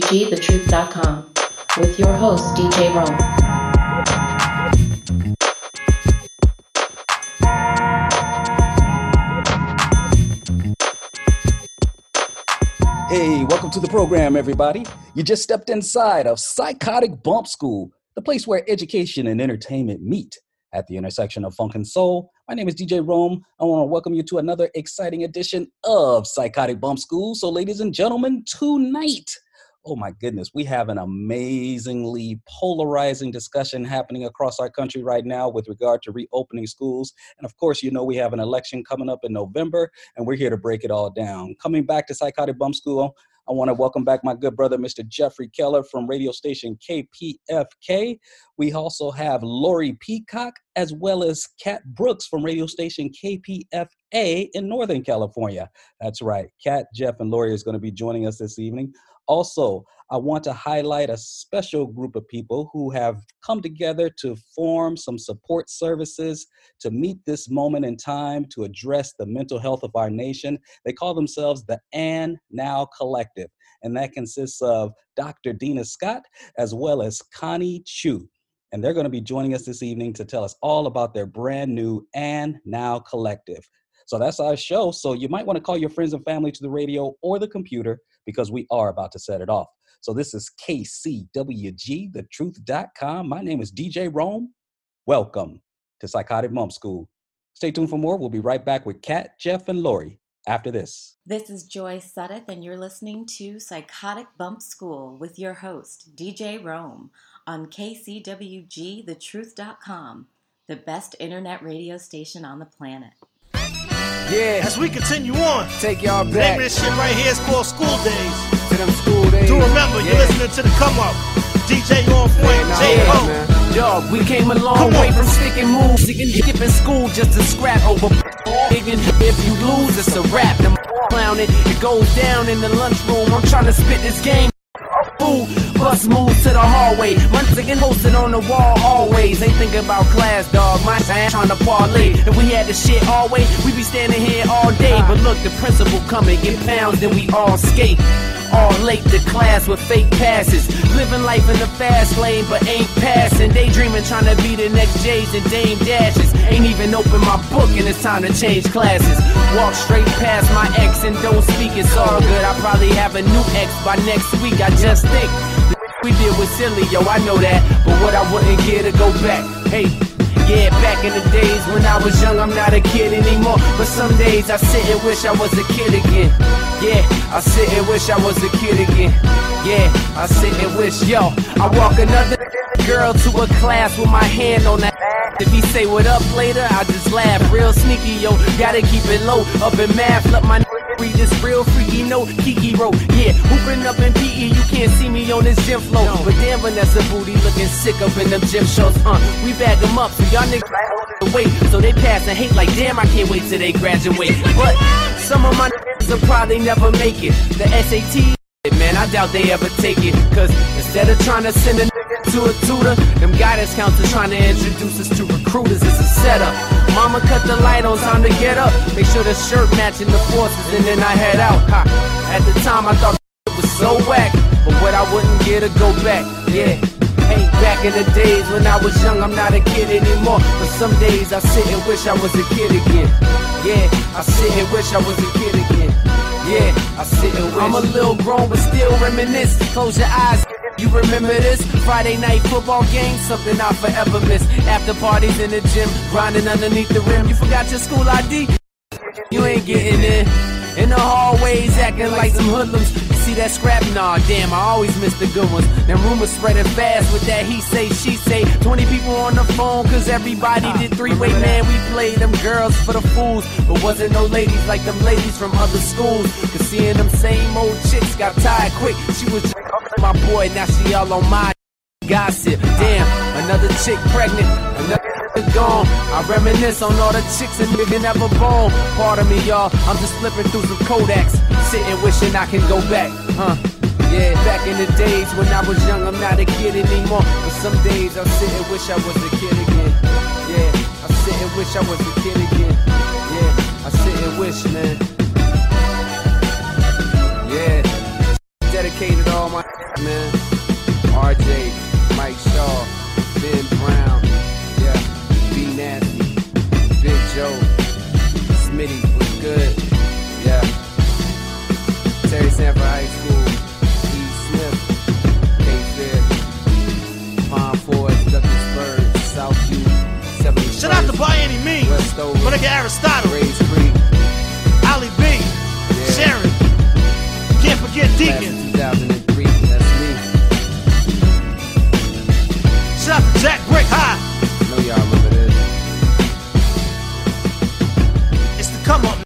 KCWGTheTruth.com with your host, DJ Rome. Hey, welcome to the program, everybody. You just stepped inside of Psychotic Bump School, the place where education and entertainment meet at the intersection of funk and soul. My name is DJ Rome. I want to welcome you to another exciting edition of Psychotic Bump School. So, ladies and gentlemen, tonight, oh my goodness, we have an amazingly polarizing discussion happening across our country right now with regard to reopening schools. And of course, you know, we have an election coming up in November, and we're here to break it all down. Coming back to Psychotic Bump School, I want to welcome back my good brother, Mr. Jeffrey Keller from radio station KPFK. We also have Lori Peacock as well as Cat Brooks from radio station KPFA in Northern California. That's right. Cat, Jeff, and Lori is going to be joining us this evening. Also, I want to highlight a special group of people who have come together to form some support services to meet this moment in time to address the mental health of our nation. They call themselves the And Now Collective, and that consists of Dr. Dena Scott as well as Connie Chiu. And they're going to be joining us this evening to tell us all about their brand new And Now Collective. So that's our show. So you might want to call your friends and family to the radio or the computer because we are about to set it off. So this is KCWG, My name is DJ Rome. Welcome to Psychotic Bump School. Stay tuned for more. We'll be right back with Cat, Jeff, and Lori after this. This is Joy Suddeth, and you're listening to Psychotic Bump School with your host, DJ Rome, on KCWGTheTruth.com, the best internet radio station on the planet. Yeah. As we continue on, take y'all the back. name of this shit right here is called School Days. To them school days. Do remember, yeah. you're listening to the come up. DJ on point, Nah, J. yeah. Yo, we came a long way from sticking moves, sticking skipping school just to scrap over. If you lose, it's a rap. Them clowning, it goes down in the lunchroom. I'm trying to spit this game. Fool, bus moves to the hallway. Once again, posted on the wall always. Ain't thinking about class, dog. My time trying to parlay. If we had the shit all way, we be standing here all day. But look, the principal coming, get pounds, then we all skate. All late to class with fake passes. Living life in the fast lane, but ain't passing. Daydreaming, trying to be the next J's and Dame Dashes. Ain't even open my book, and it's time to change classes. Walk straight past my ex and don't speak, it's all good. I probably have a new ex by next week. I just think we did was silly, yo, I know that. But what I wouldn't care to go back. Hey, yeah, back in the days when I was young, I'm not a kid anymore. But some days I sit and wish I was a kid again. Yeah, I sit and wish I was a kid again. Yeah, I sit and wish, yo, I walk another girl to a class with my hand on that. If he say what up later, I just laugh. Real sneaky, yo, gotta keep it low. Up in math, let my read this real freaky note. Kiki wrote, yeah, hooping up in PE, you can't see me on this gym floor. But damn, Vanessa Booty looking sick up in them gym shows. Uh, we bag them up, so y'all niggas wait. So they pass and hate like, damn, I can't wait till they graduate. But some of my niggas will probably never make it. The SAT. Man, I doubt they ever take it. Cause instead of trying to send a nigga to a tutor, them guidance counselors trying to introduce us to recruiters. It's a setup. Mama cut the light on, time to get up. Make sure the shirt matching the forces, and then I head out. Ha. At the time, I thought so whack. But what I wouldn't get to go back. Yeah. Hey, back in the days when I was young, I'm not a kid anymore. But some days I sit and wish I was a kid again. Yeah, I sit and wish I was a kid again. Yeah, I sit and wish. I'm a little grown, but still reminisce. Close your eyes. You remember this Friday night football game? Something I forever miss. After parties in the gym, grinding underneath the rim. You forgot your school ID? You ain't getting in. In the hallways, acting like some hoodlums. You see that scrap? Nah, damn, I always miss the good ones. Them rumors spreading fast with that he say, she say. 20 people on the phone, cause everybody did three way. Man, we played them girls for the fools. But wasn't no ladies like them ladies from other schools. Cause seeing them same old chicks got tired quick. She was just my boy, now she all on my gossip. Damn, another chick pregnant, another gone. I reminisce on all the chicks and nigga never born. Pardon me, y'all. I'm just flipping through some Kodaks, sitting wishing I can go back, huh? Yeah, back in the days when I was young, I'm not a kid anymore. But some days I sit and wish I was a kid again. Yeah, I sit and wish I was a kid again. Yeah, I sit and wish, man. Yeah, dedicated all my man. RJ, Aristotle, Grays Creek, Ali B, Sharon. Can't forget Deacon. 2003, that's me. Shout out to Jack Brick High. I know y'all remember this. It's the come up.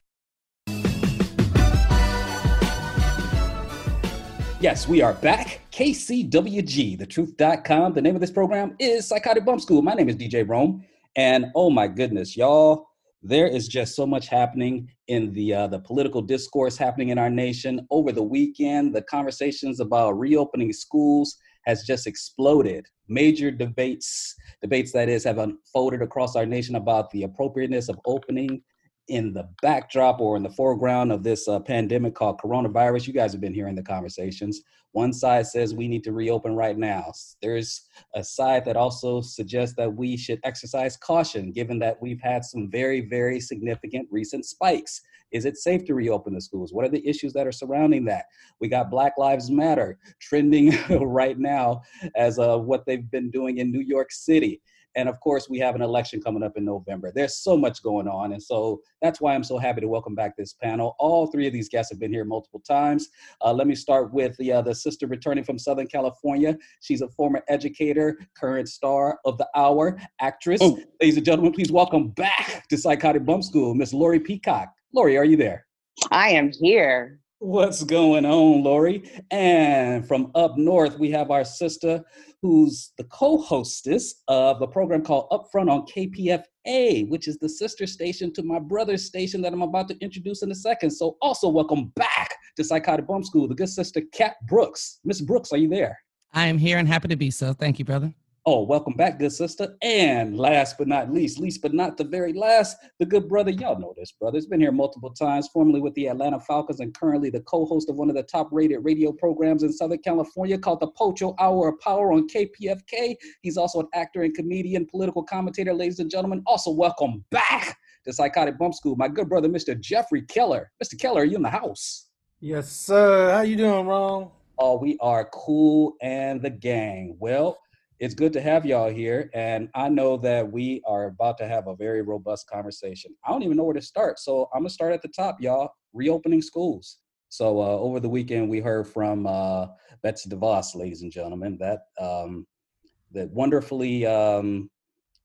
Yes, we are back. KCWG, thetruth.com. The name of this program is Psychotic Bump School. My name is DJ Rome. And oh my goodness, y'all, there is just so much happening in the uh, the political discourse happening in our nation over the weekend. The conversations about reopening schools has just exploded. Major debates, debates that is, have unfolded across our nation about the appropriateness of opening in the backdrop or in the foreground of this uh, pandemic called coronavirus. You guys have been hearing the conversations. One side says we need to reopen right now. There's a side that also suggests that we should exercise caution, given that we've had some very, very significant recent spikes. Is it safe to reopen the schools? What are the issues that are surrounding that? We got Black Lives Matter trending right now as uh, what they've been doing in New York City. And of course, we have an election coming up in November. There's so much going on. And so that's why I'm so happy to welcome back this panel. All three of these guests have been here multiple times. Uh, let me start with the, uh, the sister returning from Southern California. She's a former educator, current star of the hour, actress. Oh. Ladies and gentlemen, please welcome back to Psychotic Bump School, Miss Lori Peacock. Lori, are you there? I am here. What's going on, Lori? And from up north, we have our sister who's the co hostess of a program called Upfront on KPFA, which is the sister station to my brother's station that I'm about to introduce in a second. So, also welcome back to Psychotic Bump School, the good sister Cat Brooks. Miss Brooks, are you there? I am here and happy to be so. Thank you, brother. Oh, welcome back, good sister. And last but not least, least but not the very last, the good brother. Y'all know this brother. He's been here multiple times, formerly with the Atlanta Falcons and currently the co host of one of the top rated radio programs in Southern California called the Pocho Hour of Power on KPFK. He's also an actor and comedian, political commentator, ladies and gentlemen. Also, welcome back to Psychotic Bump School, my good brother, Mr. Jeffrey Keller. Mr. Keller, are you in the house? Yes, sir. How you doing, Ron? Oh, we are cool and the gang. Well, it's good to have y'all here. And I know that we are about to have a very robust conversation. I don't even know where to start. So I'm going to start at the top, y'all. Reopening schools. So uh, over the weekend, we heard from uh, Betsy DeVos, ladies and gentlemen, that um, that wonderfully um,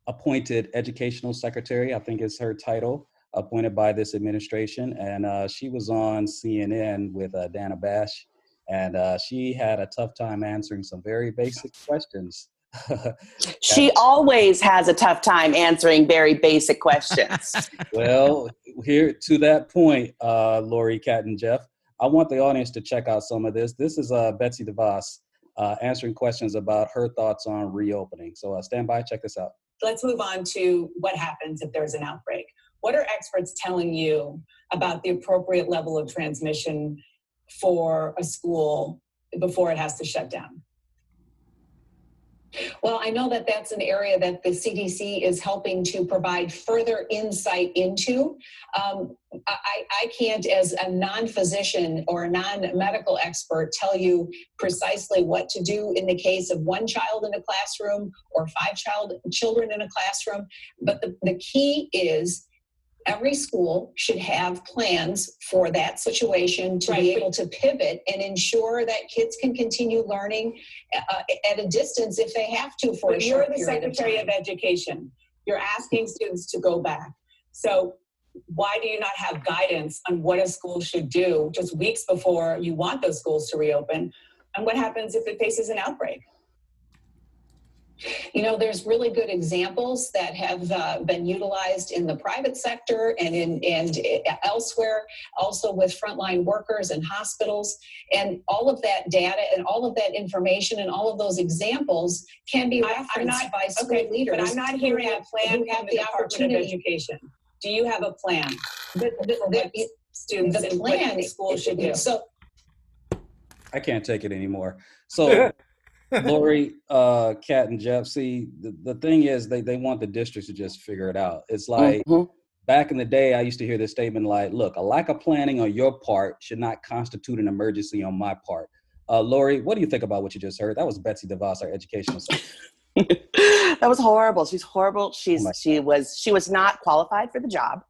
appointed educational secretary, I think is her title, appointed by this administration. And uh, she was on CNN with uh, Dana Bash, and uh, she had a tough time answering some very basic questions. She always has a tough time answering very basic questions. well, here to that point, uh, Lori, Cat, and Jeff, I want the audience to check out some of this. This is uh, Betsy DeVos uh, answering questions about her thoughts on reopening. So uh, stand by, check this out. let's move on to what happens if there's an outbreak. What are experts telling you about the appropriate level of transmission for a school before it has to shut down? Well, I know that that's an area that the CDC is helping to provide further insight into. Um, I, I can't, as a non physician or a non medical expert, tell you precisely what to do in the case of one child in a classroom or five child, children in a classroom. But the, the key is every school should have plans for that situation to be able to pivot and ensure that kids can continue learning uh, at a distance if they have to for a But you're the of Secretary time. of Education. You're asking students to go back. So why do you not have guidance on what a school should do just weeks before you want those schools to reopen? And what happens if it faces an outbreak? You know, there's really good examples that have uh, been utilized in the private sector and in and elsewhere, also with frontline workers and hospitals. And all of that data and all of that information and all of those examples can be I- I'm referenced not- by school okay, leaders. But I'm not who hearing a plan have from the the Department of. Education. Do you have a plan The, the, for the, students the and what plan schools should do? So I can't take it anymore. So, Lori, uh, Cat, and Jeff, see, the, the thing is, they, they want the districts to just figure it out. It's like Mhm. back in the day, I used to hear this statement like, look, a lack of planning on your part should not constitute an emergency on my part. Uh, Lori, what do you think about what you just heard? That was Betsy DeVos, our educational secretary. that was horrible. She's horrible. She's Oh she was she was not qualified for the job.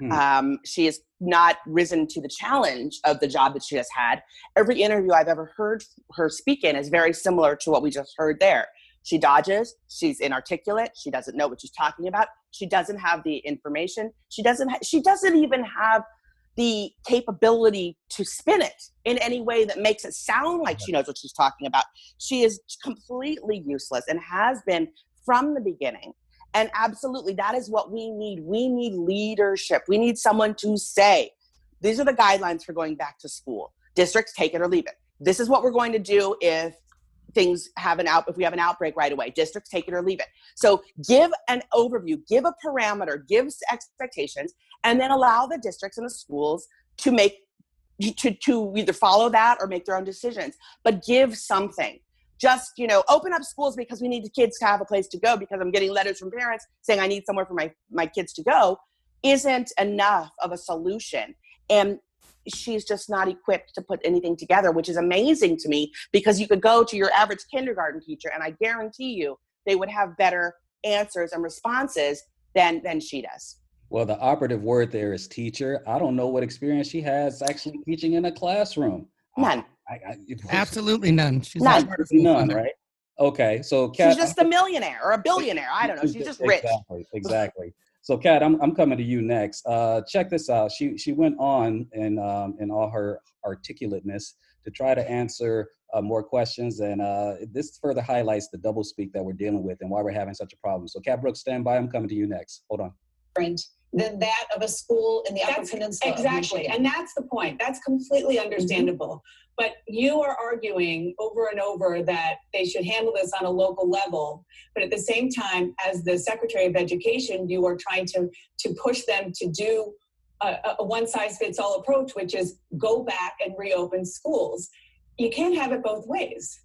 Hmm. Um, she has not risen to the challenge of the job that she has had. Every interview I've ever heard her speak in is very similar to what we just heard there. She dodges. She's inarticulate. She doesn't know what she's talking about. She doesn't have the information. She doesn't. Ha- she doesn't even have the capability to spin it in any way that makes it sound like she knows what she's talking about. She is completely useless and has been from the beginning. And absolutely, that is what we need. We need leadership. We need someone to say, these are the guidelines for going back to school. Districts take it or leave it. This is what we're going to do if things have an out if we have an outbreak right away districts take it or leave it so give an overview give a parameter give expectations and then allow the districts and the schools to make to, to either follow that or make their own decisions but give something just you know open up schools because we need the kids to have a place to go because i'm getting letters from parents saying i need somewhere for my my kids to go isn't enough of a solution and she's just not equipped to put anything together which is amazing to me because you could go to your average kindergarten teacher and i guarantee you they would have better answers and responses than than she does Well, the operative word there is teacher. I don't know what experience she has actually teaching in a classroom. none I, I, it- Absolutely none. She's None. not charter school None, right? Okay, so Cat, she's just a millionaire or a billionaire i don't know she's just rich Exactly, exactly. So, Cat, I'm I'm coming to you next. Uh, check this out. She she went on in um, in all her articulateness to try to answer uh, more questions, and uh, this further highlights the double speak that we're dealing with and why we're having such a problem. So, Cat Brooks, stand by. I'm coming to you next. Hold on. different than that of a school in the Upper That's Peninsula. of exactly, and that's the point. That's completely mm-hmm. understandable. But you are arguing over and over that they should handle this on a local level. But at the same time, as the Secretary of Education, you are trying to to push them to do a, a- a one size fits all approach, which is go back and reopen schools. You can't have it both ways.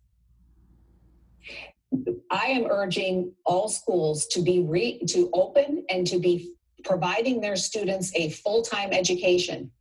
I am urging all schools to be re, to open and to be providing their students a full-time education.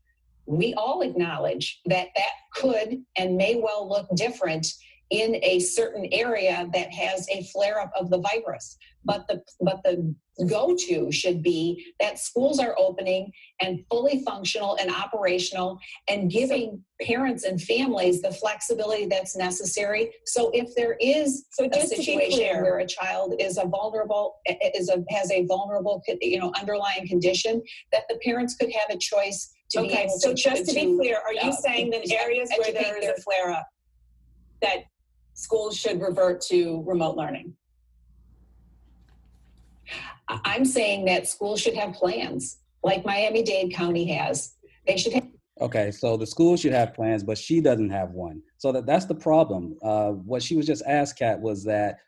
We all acknowledge that that could and may well look different in a certain area that has a flare-up of the virus. But the but the go-to should be that schools are opening and fully functional and operational and giving parents and families the flexibility that's necessary. So if there is So a to be situation clear- where a child is a vulnerable is a has a vulnerable you know underlying condition that the parents could have a choice to be okay, able so to just to, be clear, are you uh, saying that areas where there is a flare up, that schools should revert to remote learning? I'm saying that schools should have plans like Miami-Dade County has. They should have Okay, so the school should have plans, but she doesn't have one. So that that's the problem. Uh, what she was just asked, Cat, was that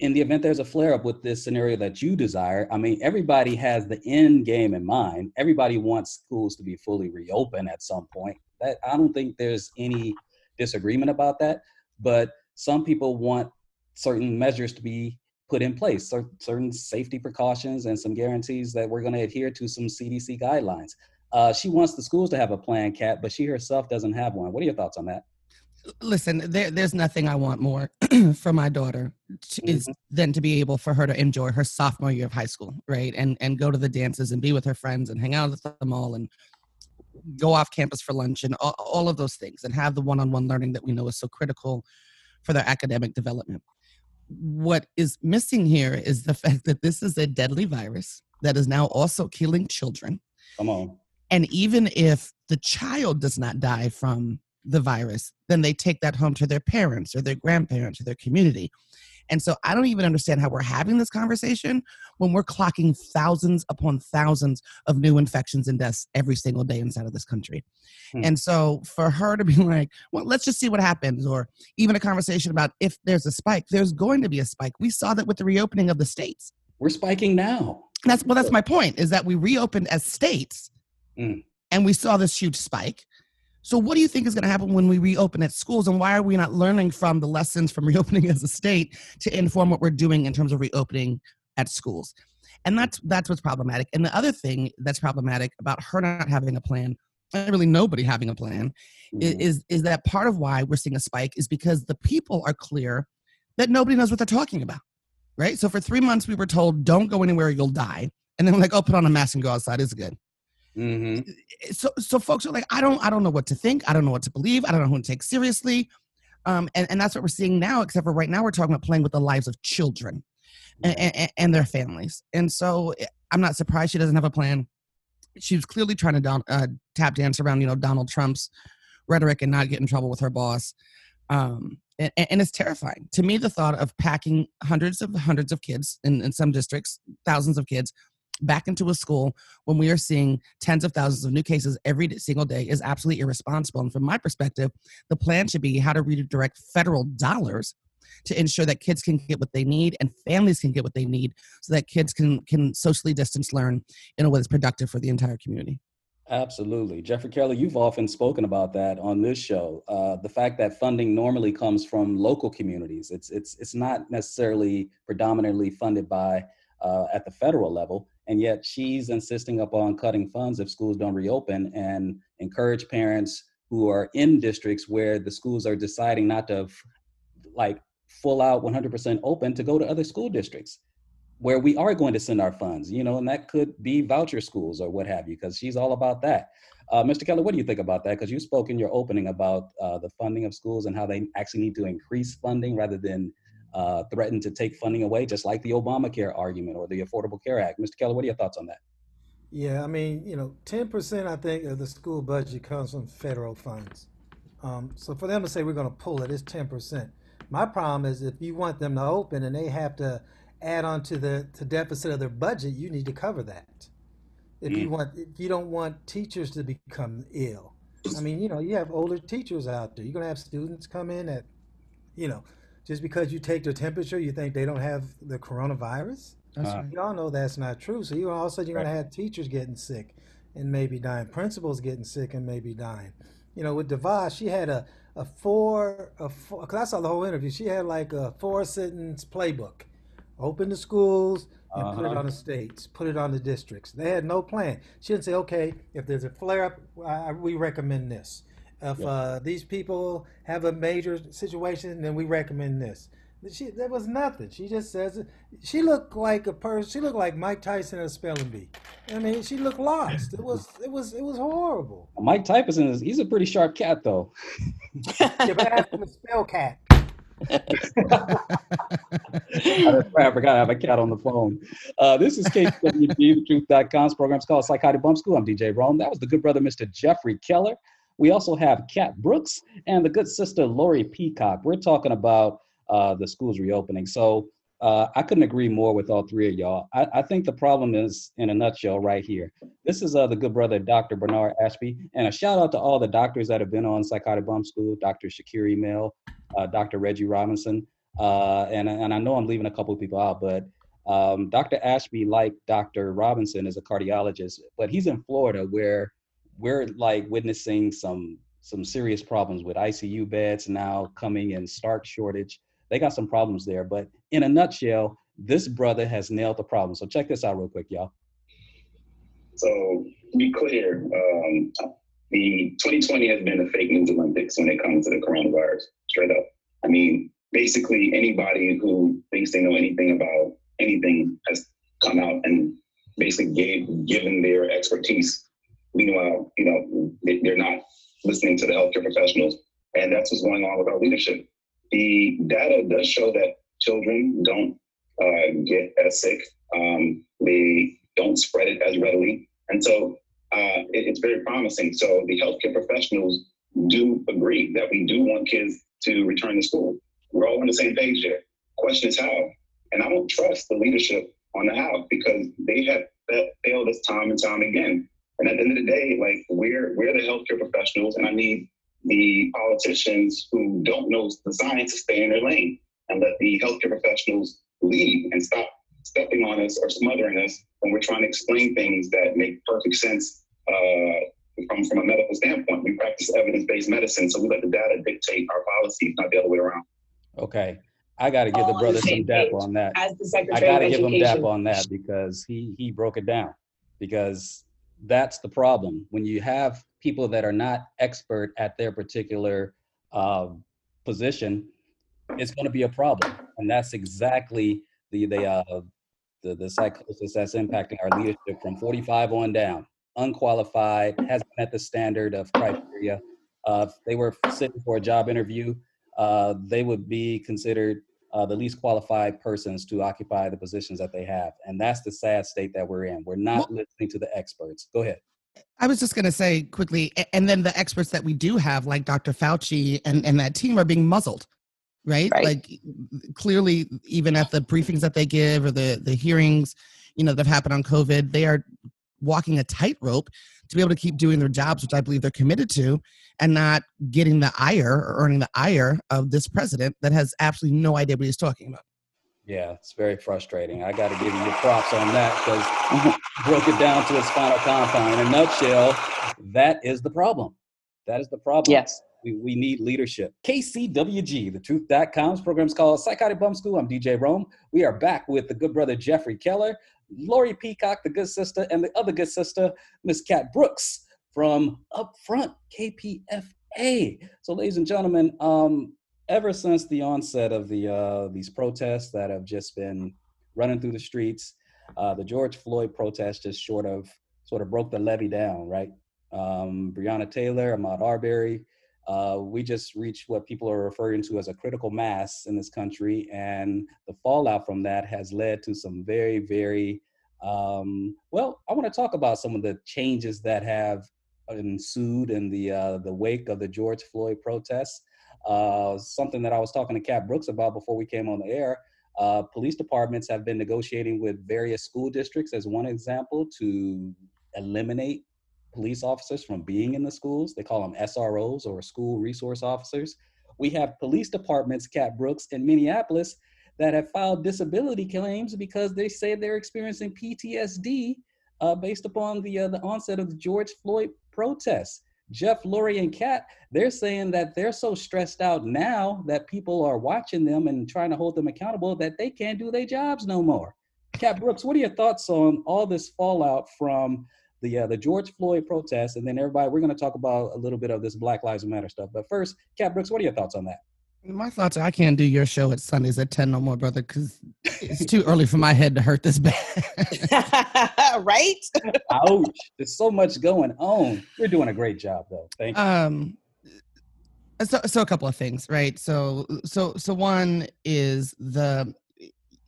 in the event there's a flare up with this scenario that you desire, I mean, everybody has the end game in mind. Everybody wants schools to be fully reopened at some point. That I don't think there's any disagreement about that. But some people want certain measures to be put in place, cer- certain safety precautions and some guarantees that we're going to adhere to some CDC guidelines. Uh, she wants the schools to have a plan, Cat, but she herself doesn't have one. What are your thoughts on that? Listen, there, there's nothing I want more for my daughter to, is Mm-hmm. than to be able for her to enjoy her sophomore year of high school, right? And and go to the dances and be with her friends and hang out at the mall and go off campus for lunch and all, all of those things and have the one-on-one learning that we know is so critical for their academic development. What is missing here is the fact that this is a deadly virus that is now also killing children. Come on. And even if the child does not die from the virus, then they take that home to their parents or their grandparents or their community. And so I don't even understand how we're having this conversation when we're clocking thousands upon thousands of new infections and deaths every single day inside of this country. Hmm. And so for her to be like, well, let's just see what happens, or even a conversation about if there's a spike, there's going to be a spike. We saw that with the reopening of the states. We're spiking now. That's well, that's my point, is that we reopened as states mm. and we saw this huge spike. So, what do you think is going to happen when we reopen at schools, and why are we not learning from the lessons from reopening as a state to inform what we're doing in terms of reopening at schools? And that's that's what's problematic. And the other thing that's problematic about her not having a plan, and really nobody having a plan, mm-hmm. is is that part of why we're seeing a spike is because the people are clear that nobody knows what they're talking about, right? So for three months we were told, "Don't go anywhere, you'll die," and then we're like, "Oh, put on a mask and go outside. It's good." Mm-hmm. So, so folks are like, I don't, I don't know what to think. I don't know what to believe. I don't know who to take seriously. Um, and, and that's what we're seeing now, except for right now, we're talking about playing with the lives of children and, and, and their families. And so eh, I'm not surprised she doesn't have a plan. She was clearly trying to don, uh, tap dance around, you know, Donald Trump's rhetoric and not get in trouble with her boss. Um, and, and, it's terrifying to me. The thought of packing hundreds of hundreds of kids in, in some districts, thousands of kids, back into a school when we are seeing tens of thousands of new cases every single day is absolutely irresponsible. And from my perspective, the plan should be how to redirect federal dollars to ensure that kids can get what they need and families can get what they need so that kids can can socially distance learn in a way that's productive for the entire community. Absolutely. Jeffrey kelly you've often spoken about that on this show. Uh, the fact that funding normally comes from local communities. It's, it's, it's not necessarily predominantly funded by uh, at the federal level and yet she's insisting upon cutting funds if schools don't reopen and encourage parents who are in districts where the schools are deciding not to like full out 100% open to go to other school districts where we are going to send our funds you know and that could be voucher schools or what have you because she's all about that. Uh, mr keller what do you think about that? Because you spoke in your opening about uh, the funding of schools and how they actually need to increase funding rather than uh, threatened to take funding away, just like the Obamacare argument or the Affordable Care Act. Mr. Keller, what are your thoughts on that? Yeah, I mean, you know, 10% I think of the school budget comes from federal funds. Um, so for them to say we're going to pull it, it's 10%. My problem is if you want them to open and they have to add on to the to deficit of their budget, you need to cover that. If mm. you want, if you don't want teachers to become ill, I mean, you know, you have older teachers out there. You're going to have students come in at, you know, just because you take their temperature, you think they don't have the coronavirus. That's uh, right. Y'all know that's not true. So you all of a sudden you're right. gonna have teachers getting sick and maybe dying, principals getting sick and maybe dying. You know, with DeVos, she had a a four a four. Cause I saw the whole interview. She had like a four sentence playbook. Open the schools and uh-huh. put it uh-huh. on the states, put it on the districts. They had no plan. She didn't say, okay, if there's a flare up, we recommend this. If yeah. uh, these people have a major situation, then we recommend this. She there was nothing. She just says it. She looked like a person. She looked like Mike Tyson at a spelling bee. I mean, she looked lost. It was it was it was horrible. Mike Tyson is he's a pretty sharp cat though. yeah, but ask him to spell cat. I, forgot I have a cat on the phone. Uh, this is KCWG, thetruth.com's program. It's called Psychotic Bump School. I'm DJ Rome. That was the good brother, Mr. Jeffrey Keller. We also have Cat Brooks and the good sister Lori Peacock. We're talking about uh, the schools reopening. So uh, I couldn't agree more with all three of y'all. I, I, think the problem is in a nutshell right here. This is uh, the good brother, Dr. Bernard Ashby. And a shout out to all the doctors that have been on Psychotic Bump School, Dr. Shakiri Mill, uh, Dr. Reggie Robinson. Uh, and, and I know I'm leaving a couple of people out, but um, Dr. Ashby, like Dr. Robinson, is a cardiologist, but he's in Florida where we're like witnessing some some serious problems with ICU beds now coming in stark shortage. They got some problems there, but in a nutshell, this brother has nailed the problem. So check this out real quick, y'all. So to be clear, um, the 2020 has been the fake news Olympics when it comes to the coronavirus. Straight up. I mean, basically anybody who thinks they know anything about anything has come out and basically gave given their expertise Meanwhile, you know, they're not listening to the healthcare professionals. And that's what's going on with our leadership. The data does show that children don't uh, get as sick. Um, they don't spread it as readily. And so uh, it, it's very promising. So the healthcare professionals do agree that we do want kids to return to school. We're all on the same page here. question is how. And I don't trust the leadership on the how because they have failed us time and time again. And at the end of the day, like we're we're the healthcare professionals, and I need the politicians who don't know the science to stay in their lane and let the healthcare professionals lead and stop stepping on us or smothering us when we're trying to explain things that make perfect sense uh, from, from a medical standpoint. We practice evidence based medicine, so we let the data dictate our policies, not the other way around. Okay. I got to give the brother some dap on that. As the Secretary I got to give him dap on that because he he broke it down. Because that's the problem when you have people that are not expert at their particular uh, position. It's going to be a problem, and that's exactly the the uh, the the psychosis that's impacting our leadership from 45 on down. Unqualified, hasn't met the standard of criteria. Uh, if they were sitting for a job interview, uh, they would be considered uh, the least qualified persons to occupy the positions that they have. And that's the sad state that we're in. We're not listening to the experts. Go ahead. I was just going to say quickly, and then the experts that we do have, like Dr. Fauci and, and that team, are being muzzled, right? Like clearly, even at the briefings that they give or the the hearings, you know, that have happened on COVID, they are walking a tightrope to be able to keep doing their jobs, which I believe they're committed to, and not getting the ire or earning the ire of this president that has absolutely no idea what he's talking about. Yeah, it's very frustrating. I got to give you your props on that because broke it down to its final compound. In a nutshell, that is the problem. That is the problem. Yes. We, we need leadership. KCWG, the truth.com's program is called Psychotic Bump School. I'm DJ Rome. We are back with the good brother Jeffrey Keller, Lori Peacock, the good sister, and the other good sister, Miss Cat Brooks from Up Front, KPFA. So, ladies and gentlemen, um, ever since the onset of the uh, these protests that have just been running through the streets, uh, the George Floyd protest just sort of sort of broke the levee down, right? Um, Breonna Taylor, Ahmaud Arbery, uh, we just reached what people are referring to as a critical mass in this country, and the fallout from that has led to some very, very um, well. I want to talk about some of the changes that have ensued in the uh, the wake of the George Floyd protests. Uh, something that I was talking to Cat Brooks about before we came on the air. Uh, police departments have been negotiating with various school districts, as one example, to eliminate police officers from being in the schools. They call them SROs or school resource officers. We have police departments, Cat Brooks, in Minneapolis that have filed disability claims because they say they're experiencing PTSD uh, based upon the uh, the onset of the George Floyd protests. Jeff, Lori, and Cat, they're saying that they're so stressed out now that people are watching them and trying to hold them accountable that they can't do their jobs no more. Cat Brooks, what are your thoughts on all this fallout from the uh, the George Floyd protests, and then everybody, we're going to talk about a little bit of this Black Lives Matter stuff. But first, Cat Brooks, what are your thoughts on that? My thoughts are I can't do your show at Sundays at 10 no more, brother, because it's too early for my head to hurt this bad. right? Ouch! There's so much going on. You're doing a great job, though. Thank you. um so so a couple of things right so so so one is the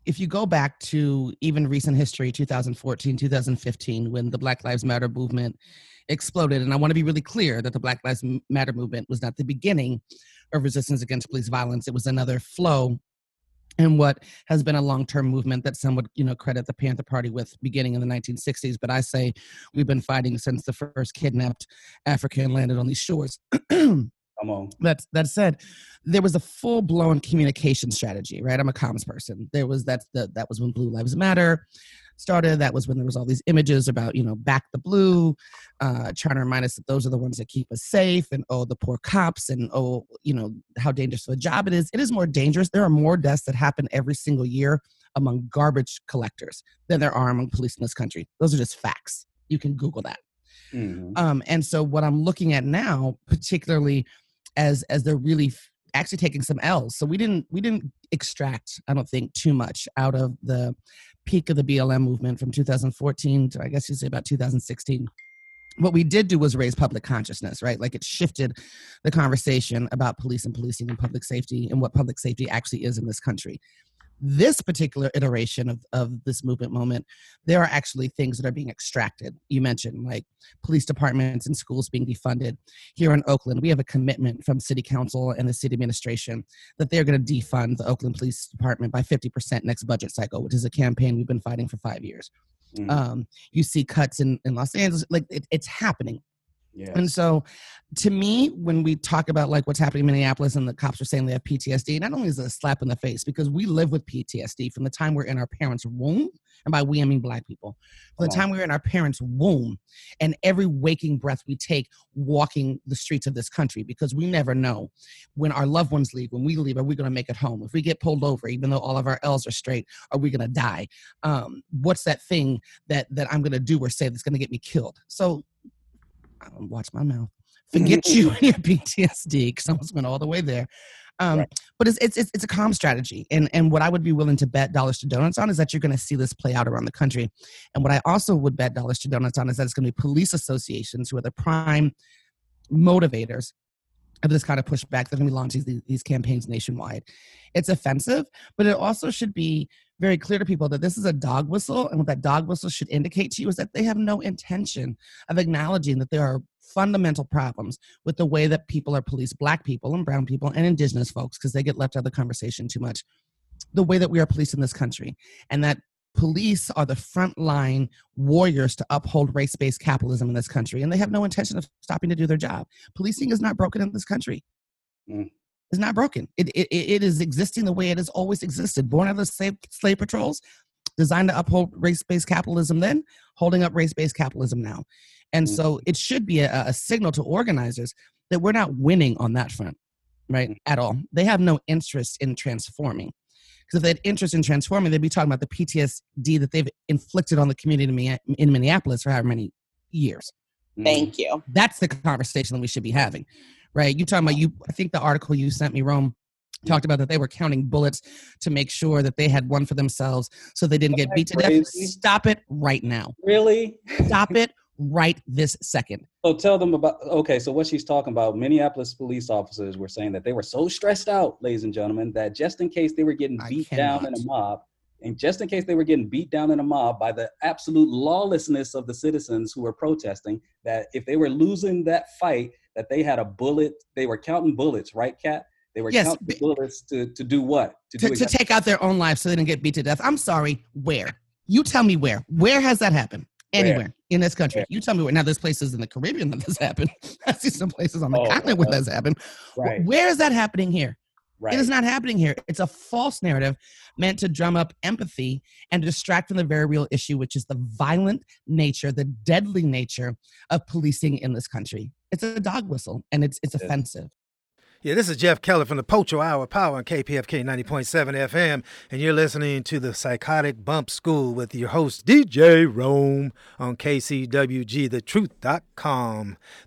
if you go back to even recent history 2014 2015 when the black lives matter movement exploded and i want to be really clear that the black lives matter movement was not the beginning of resistance against police violence. It was another flow and what has been a long-term movement that some would you know credit the panther party with beginning in the 1960s but i say we've been fighting since the first kidnapped african landed on these shores Come on. that that said, there was a full blown communication strategy, right? I'm a comms person. There was that that that was when Blue Lives Matter started. That was when there was all these images about you know back the blue, uh, trying to remind us that those are the ones that keep us safe, and oh the poor cops, and oh you know how dangerous of a job it is. It is more dangerous. There are more deaths that happen every single year among garbage collectors than there are among police in this country. Those are just facts. You can Google that. Mhm. Um, and so what I'm looking at now, particularly as as they're really actually taking some L's. So we didn't we didn't extract, I don't think, too much out of the peak of the BLM movement from 2014 to I guess you'd say about 2016. What we did do was raise public consciousness, right? Like it shifted the conversation about police and policing and public safety and what public safety actually is in this country. This particular iteration of, of this movement moment, there are actually things that are being extracted. You mentioned like police departments and schools being defunded. Here in Oakland, we have a commitment from city council and the city administration that they're going to defund the Oakland Police Department by 50% next budget cycle, which is a campaign we've been fighting for five years. Mm. Um, you see cuts in, in Los Angeles, like it, it's happening. And so, to me, when we talk about like what's happening in Minneapolis and the cops are saying they have PTSD, not only is it a slap in the face because we live with PTSD from the time we're in our parents' womb, and by we I mean black people, from the time we we're in our parents' womb, and every waking breath we take walking the streets of this country, because we never know when our loved ones leave, when we leave, are we going to make it home? If we get pulled over, even though all of our L's are straight, are we going to die? Um, what's that thing that that I'm going to do or say that's going to get me killed? So watch my mouth. Forget you and your PTSD because I almost went all the way there. Um, But it's, it's it's it's a calm strategy, and and what I would be willing to bet dollars to donuts on is that you're going to see this play out around the country, and what I also would bet dollars to donuts on is that it's going to be police associations who are the prime motivators of this kind of pushback that are going to be launching these, these campaigns nationwide. It's offensive, but it also should be very clear to people that this is a dog whistle, and what that dog whistle should indicate to you is that they have no intention of acknowledging that there are fundamental problems with the way that people are policed, black people and brown people and indigenous folks, because they get left out of the conversation too much, the way that we are policed in this country, and that police are the frontline warriors to uphold race-based capitalism in this country, and they have no intention of stopping to do their job. Policing is not broken in this country. Mm. It's not broken. It, it, it is existing the way it has always existed. Born out of the slave, slave patrols, designed to uphold race-based capitalism then, holding up race-based capitalism now. And mm. so it should be a, a signal to organizers that we're not winning on that front, right? At all. They have no interest in transforming. Because if they had interest in transforming, they'd be talking about the PTSD that they've inflicted on the community in in Minneapolis for however many years. Thank mm. you. That's the conversation that we should be having, right? You talking about you? I think the article you sent me, Rome, talked about that they were counting bullets to make sure that they had one for themselves, so they didn't get beat to death. Stop it right now. Really? Stop it right this second. So tell them about. Okay, so what she's talking about, Minneapolis police officers were saying that they were so stressed out, ladies and gentlemen, that just in case they were getting beat down in a mob, and just in case they were getting beat down in a mob by the absolute lawlessness of the citizens who were protesting, that if they were losing that fight, that they had a bullet. They were counting bullets, right, Cat? They were Yes, counting bullets to to do what? To, do to take out their own lives so they didn't get beat to death. I'm sorry. Where? You tell me where. Where has that happened? Where? Anywhere in this country. You tell me where. Now, there's places in the Caribbean that this happened. I see some places on the Oh, continent where uh, that's happened. Right. Where is that happening here? Right. It is not happening here. It's a false narrative meant to drum up empathy and distract from the very real issue, which is the violent nature, the deadly nature of policing in this country. It's a dog whistle and it's it's offensive. Yeah, this is Jeff Keller from the Pocho Hour Power on KPFK 90.7 FM, and you're listening to the Psychotic Bump School with your host, DJ Rome, on KCWG,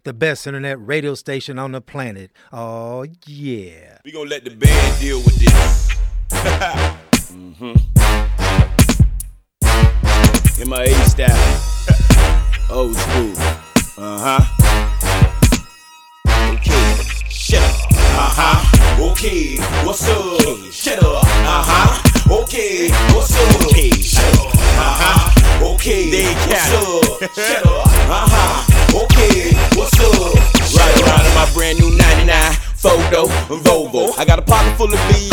the best internet radio station on the planet. Oh, yeah. We gonna let the band deal with this. mm-hmm. MIA style. Old school. Uh-huh. Okay. Shut up. Uh-huh. Okay. What's up? Shut up. Uh-huh. Okay. What's up? Okay. Shut up. Uh-huh. Okay. They what's up? Shut up. Uh-huh. Okay. What's up? Right around in my brand new 99 photo Volvo. I got a pocket full of bees.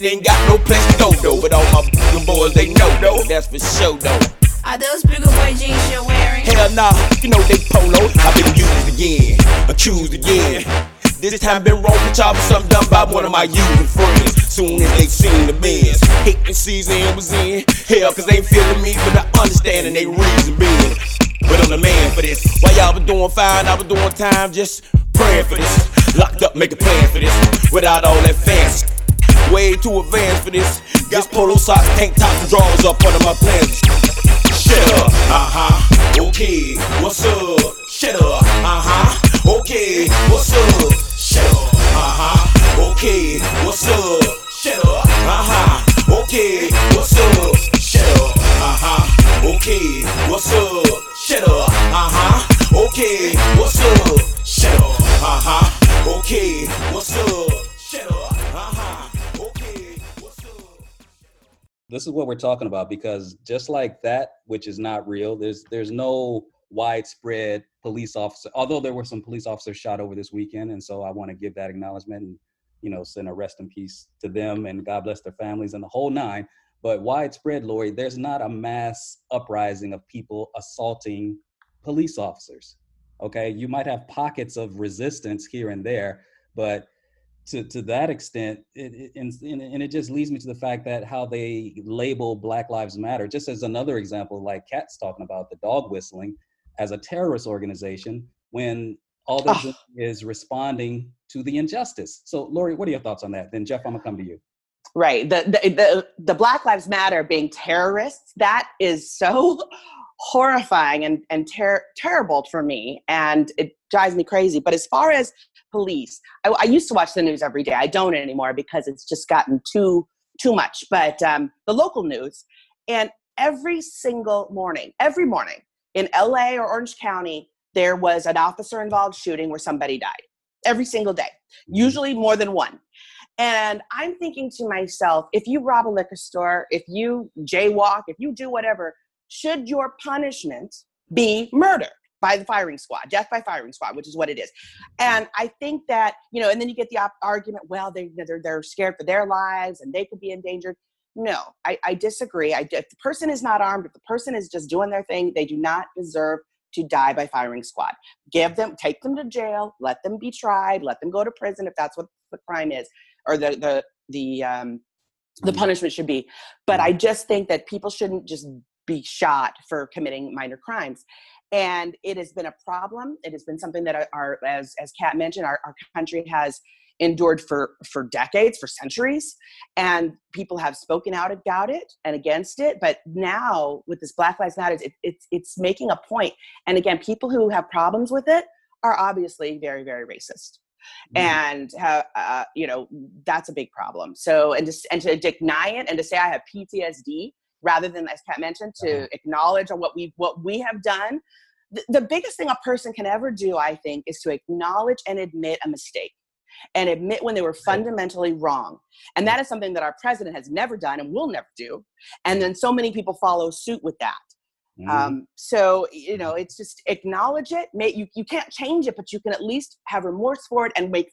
Ain't got no place to go though. But all my f***ing boys they know though. That's for sure though. Are those bigger boy jeans you're wearing? Hell nah, you know they polo. I've been used again, accused again. This time been wrong with y'all for something done by one of my using friends. Soon as they seen the bins, hating season was in. Hell, cause they ain't feeling me, but I understand and they reason being. But I'm the man for this. While y'all was doing fine, I was doing time, just praying for this. Locked up, make a plan for this. Without all that fancy. Way too advanced for this. Got polo socks, tank tops, and drawers up under my plans. Shut up, uh huh. Okay, what's up? Shut up, uh huh. Okay, what's up? Shut up, uh huh. Okay, what's up? Shut up, uh huh. Okay, what's up? Shut up, uh huh. Okay, what's up? Shut up, uh huh. Okay, what's up? Shut up, uh huh. Okay, what's up? this is what we're talking about because just like that, which is not real, there's there's no widespread police officer. Although there were some police officers shot over this weekend, and so I want to give that acknowledgement and you know send a rest in peace to them and God bless their families and the whole nine. But widespread, Lori, there's not a mass uprising of people assaulting police officers. Okay, you might have pockets of resistance here and there, but to to that extent, it, it, and, and it just leads me to the fact that how they label Black Lives Matter, just as another example, like Cat's talking about the dog whistling as a terrorist organization, when all they're doing is responding to the injustice. So, Lori, what are your thoughts on that? Then, Jeff, I'm gonna come to you. Right. The, the the the Black Lives Matter being terrorists, that is so horrifying and and ter- terrible for me, and it drives me crazy. But as far as police, I, I, used to watch the news every day. I don't anymore because it's just gotten too too much. But um, the local news, and every single morning, every morning in LA or Orange County, there was an officer involved shooting where somebody died. Every single day, mm-hmm. usually more than one. And I'm thinking to myself, if you rob a liquor store, if you jaywalk, if you do whatever, should your punishment be murder by the firing squad, death by firing squad, which is what it is. And I think that, you know, and then you get the op- argument, well, they, they're, they're scared for their lives and they could be endangered. No, I, I disagree. I, if the person is not armed, if the person is just doing their thing, they do not deserve to die by firing squad. Give them, take them to jail, let them be tried, let them go to prison if that's what the crime is, or the the the um, the punishment should be. But I just think that people shouldn't just be shot for committing minor crimes and it has been a problem it has been something that our, as as kat mentioned our, our country has endured for for decades for centuries and people have spoken out about it and against it but now with this black lives matter it, it's it's making a point and again people who have problems with it are obviously very very racist mm-hmm. and uh, uh, you know that's a big problem so and to, and to deny it and to say i have ptsd rather than as Cat mentioned to uh-huh. acknowledge on what we what we have done the, the biggest thing a person can ever do i think is to acknowledge and admit a mistake and admit when they were fundamentally wrong and that is something that our president has never done and will never do and then so many people follow suit with that Mm-hmm. Um, so you know, it's just acknowledge it. May, you you can't change it, but you can at least have remorse for it and make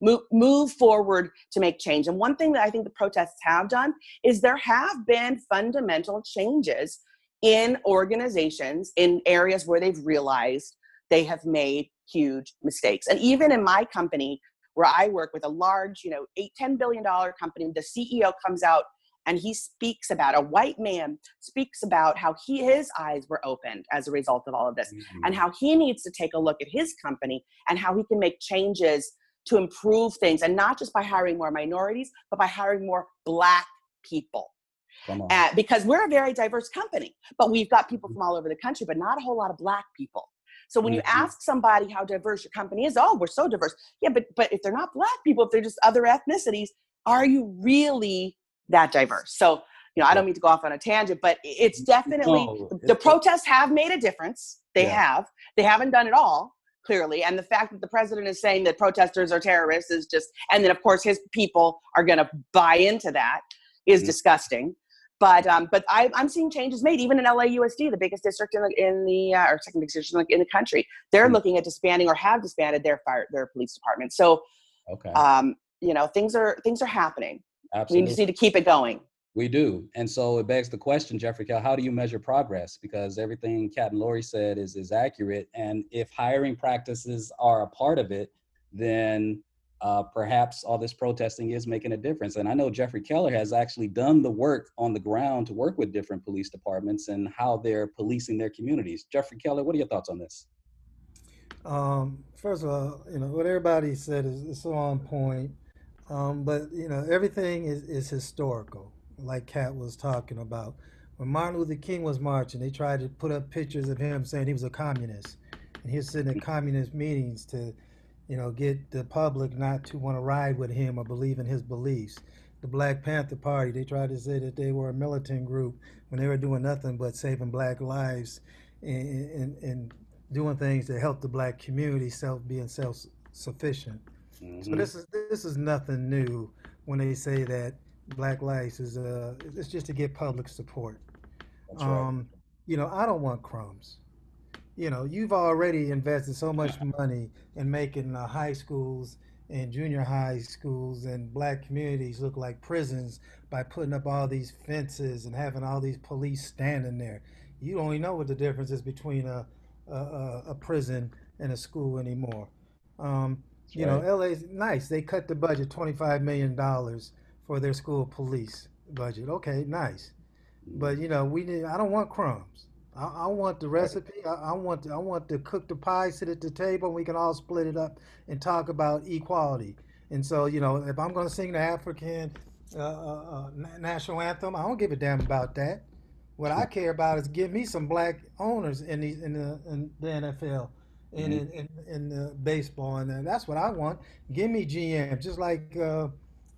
move, move forward to make change. And one thing that I think the protests have done is there have been fundamental changes in organizations in areas where they've realized they have made huge mistakes. And even in my company, where I work with a large, you know, eight, $10 billion company, the CEO comes out and he speaks about a white man speaks about how he his eyes were opened as a result of all of this mm-hmm. and how he needs to take a look at his company and how he can make changes to improve things and not just by hiring more minorities but by hiring more black people. Uh, because we're a very diverse company but we've got people from all over the country but not a whole lot of black people so when you mm-hmm. ask somebody how diverse your company is oh we're so diverse yeah but but if they're not black people if they're just other ethnicities are you really that diverse so you know i don't mean to go off on a tangent but it's definitely no, the, the protests have made a difference they yeah. have they haven't done it all clearly. And the fact that the president is saying that protesters are terrorists is just, and then of course his people are going to buy into that is mm-hmm. disgusting. But um, but I, I'm seeing changes made even in LAUSD, the biggest district in the, in the uh, or second biggest district in the country. They're mm-hmm. looking at disbanding or have disbanded their fire their police department. So, okay, um, you know things are things are happening. Absolutely. We just need to keep it going. We do. And so it begs the question, Jeffrey Kell, how do you measure progress? Because everything Cat and Lori said is, is accurate. And if hiring practices are a part of it, then uh, perhaps all this protesting is making a difference. And I know Jeffrey Keller has actually done the work on the ground to work with different police departments and how they're policing their communities. Jeffrey Keller, what are your thoughts on this? Um, first of all, you know, what everybody said is, is so on point. Um, but, you know, everything is, is historical like Cat was talking about. When Martin Luther King was marching, they tried to put up pictures of him saying he was a communist. And he was sitting at communist meetings to, you know, get the public not to want to ride with him or believe in his beliefs. The Black Panther Party, they tried to say that they were a militant group when they were doing nothing but saving black lives and, and, and doing things to help the black community self being self sufficient. Mm-hmm. So this is this is nothing new when they say that Black Lives is uh, it's just to get public support. That's right. Um, you know, I don't want crumbs. You know, you've already invested so much money in making uh, high schools and junior high schools and black communities look like prisons by putting up all these fences and having all these police standing there. You don't even know what the difference is between a a, a, prison and a school anymore. Um, you know, right. LA's nice. They cut the budget twenty five million dollars for their school police budget. Okay, nice. But you know, we need. I don't want crumbs. I, I want the recipe. I, I want. I want to cook the pie, sit at the table, and we can all split it up and talk about equality. And so, you know, if I'm going to sing the African uh, uh, uh, national anthem, I don't give a damn about that. What I care about is give me some black owners in the in the in the NFL, in in, in, in the baseball, and that's what I want. Give me GM, just like uh,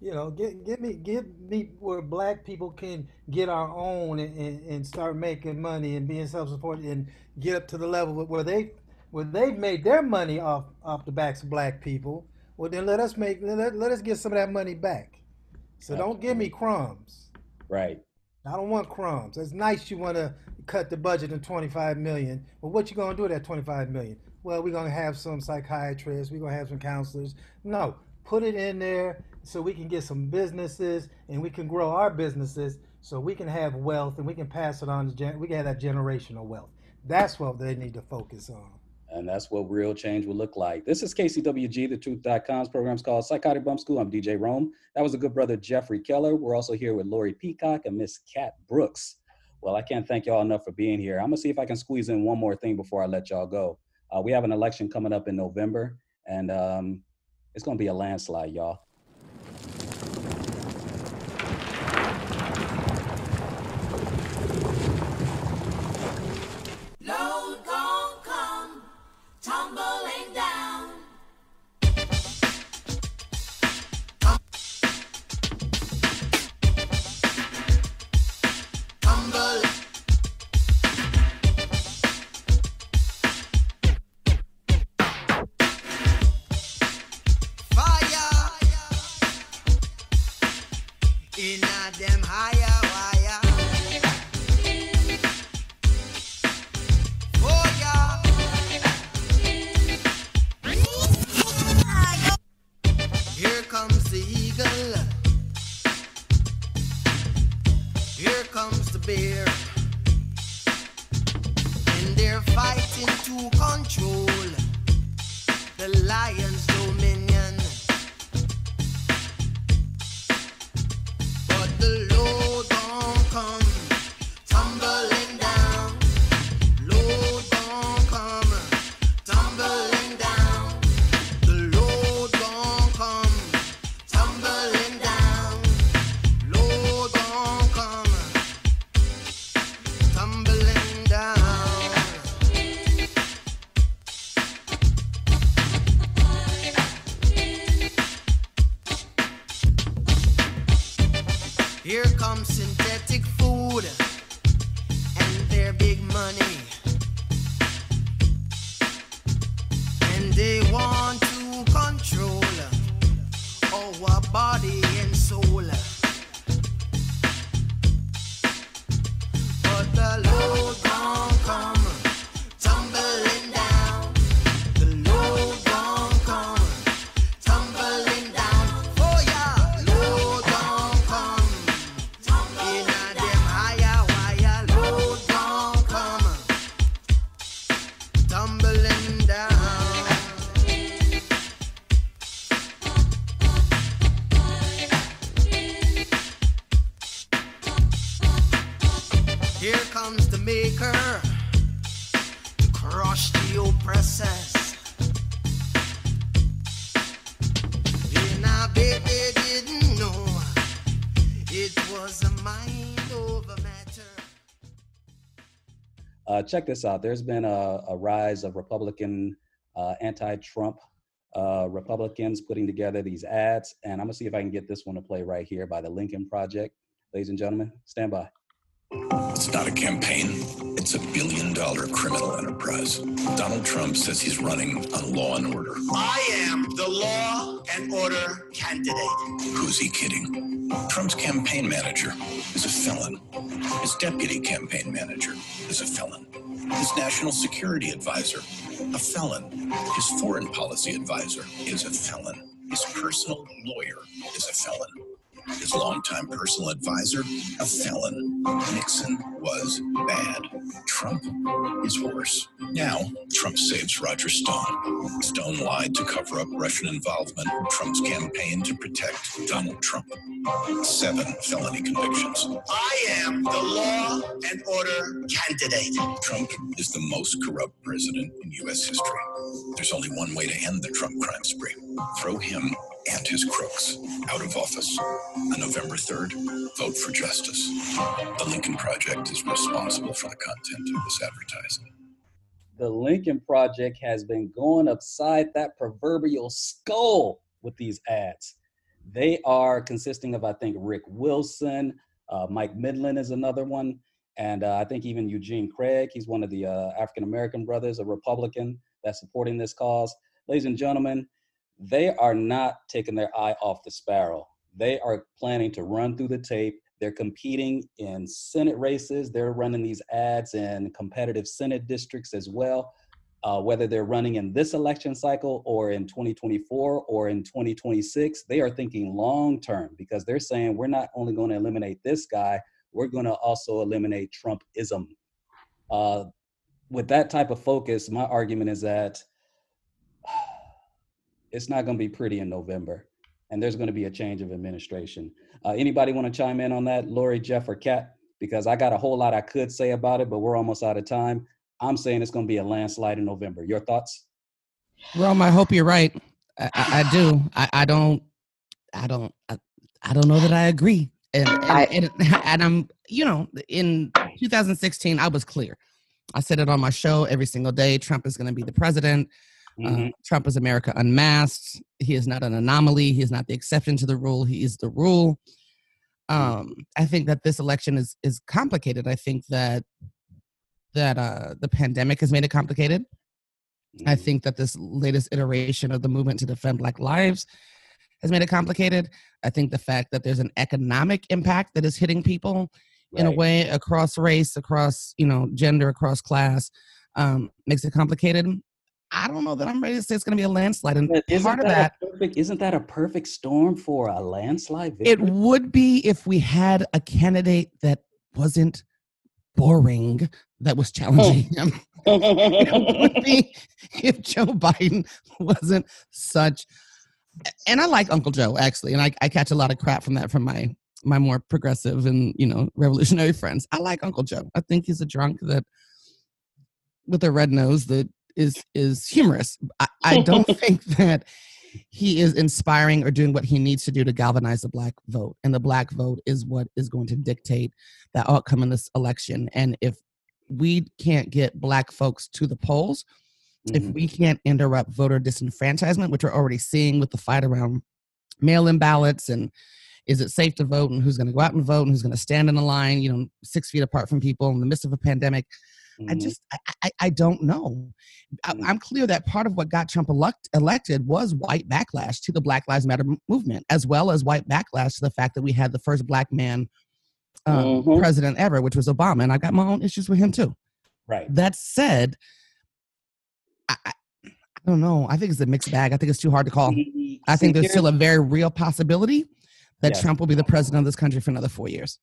you know, get give me give me where black people can get our own and, and, and start making money and being self-supporting and get up to the level where they where they've made their money off off the backs of black people. Well, then let us make let, let us get some of that money back. So don't give me crumbs. Right. I don't want crumbs. It's nice you want to cut the budget to 25 million. But what you going to do with that 25 million? Well, we're going to have some psychiatrists. We're going to have some counselors. No, put it in there so we can get some businesses and we can grow our businesses so we can have wealth and we can pass it on to gen- we can have that generational wealth. That's what they need to focus on. And that's what real change will look like. This is KCWG, the truth.com's program's called Psychotic Bump School. I'm DJ Rome. That was a good brother, Jeffrey Keller. We're also here with Lori Peacock and Miss Cat Brooks. Well, I can't thank y'all enough for being here. I'm gonna see if I can squeeze in one more thing before I let y'all go. Uh, we have an election coming up in November, and um, it's gonna be a landslide, y'all. Uh, check this out. There's been a, a rise of Republican, uh, anti-Trump uh, Republicans putting together these ads, and I'm gonna see if I can get this one to play right here by the Lincoln Project. Ladies and gentlemen, stand by. It's not a campaign. It's a billion dollar criminal enterprise. Donald Trump says he's running on law and order. I am the law and order candidate. Who's he kidding? Trump's campaign manager is a felon. His deputy campaign manager is a felon. His national security advisor, a felon. His foreign policy advisor is a felon. His personal lawyer is a felon. His longtime personal advisor, a felon. Nixon was bad. Trump is worse. Now, Trump saves Roger Stone. Stone lied to cover up Russian involvement in Trump's campaign to protect Donald Trump. Seven felony convictions. I am the law and order candidate. Trump is the most corrupt president in U.S. history. There's only one way to end the Trump crime spree throw him and his crooks out of office. On November 3rd, vote for justice. The Lincoln Project is responsible for the content of this advertising. The Lincoln Project has been going upside that proverbial skull with these ads. They are consisting of, I think, Rick Wilson, uh, Mike Madrid is another one, and uh, I think even Eugene Craig. He's one of the uh, African American brothers, a Republican that's supporting this cause. Ladies and gentlemen, they are not taking their eye off the sparrow. They are planning to run through the tape. They're competing in Senate races. They're running these ads in competitive Senate districts as well. Uh, whether they're running in this election cycle or in 2024 or in 2026, they are thinking long term because they're saying we're not only going to eliminate this guy, we're going to also eliminate Trumpism. Uh, with that type of focus, my argument is that it's not going to be pretty in November, and there's going to be a change of administration. Uh, anybody want to chime in on that, Lori, Jeff, or Cat? Because I got a whole lot I could say about it, but we're almost out of time. I'm saying it's going to be a landslide in November. Your thoughts? Rome, I hope you're right. I, I, I do. I, I don't. I don't. I, I don't know that I agree. And and, and and I'm. You know, in 2016, I was clear. I said it on my show every single day. Trump is going to be the president. Uh, Trump is America unmasked. He is not an anomaly. He is not the exception to the rule. He is the rule. Um, I think that this election is is complicated. I think that that uh, the pandemic has made it complicated. I think that this latest iteration of the movement to defend Black lives has made it complicated. I think the fact that there's an economic impact that is hitting people in a way across race, across you know gender, across class, um, makes it complicated. I don't know that I'm ready to say it's going to be a landslide. And isn't part of that, a perfect, isn't that a perfect storm for a landslide it would be if we had a candidate that wasn't boring, that was challenging oh. him. it would be if Joe Biden wasn't such. And I like Uncle Joe actually, and I, I catch a lot of crap from that from my my more progressive and you know revolutionary friends. I like Uncle Joe. I think he's a drunk that with a red nose that is is humorous. I, I don't think that he is inspiring or doing what he needs to do to galvanize the black vote. And the black vote is what is going to dictate the outcome in this election. And if we can't get black folks to the polls, if mm-hmm. we can't interrupt voter disenfranchisement, which we're already seeing with the fight around mail-in ballots and is it safe to vote and who's going to go out and vote and who's going to stand in a line, you know, six feet apart from people in the midst of a pandemic. I Mhm. just, I, I, I don't know. I, I'm clear that part of what got Trump elect, elected was white backlash to the Black Lives Matter movement, as well as white backlash to the fact that we had the first black man um, Mhm. president ever, which was Obama. And I got my own issues with him too. Right. That said, I, I, I don't know. I think it's a mixed bag. I think it's too hard to call. I think there's still a very real possibility that Yeah. Trump will be the president of this country for another four years.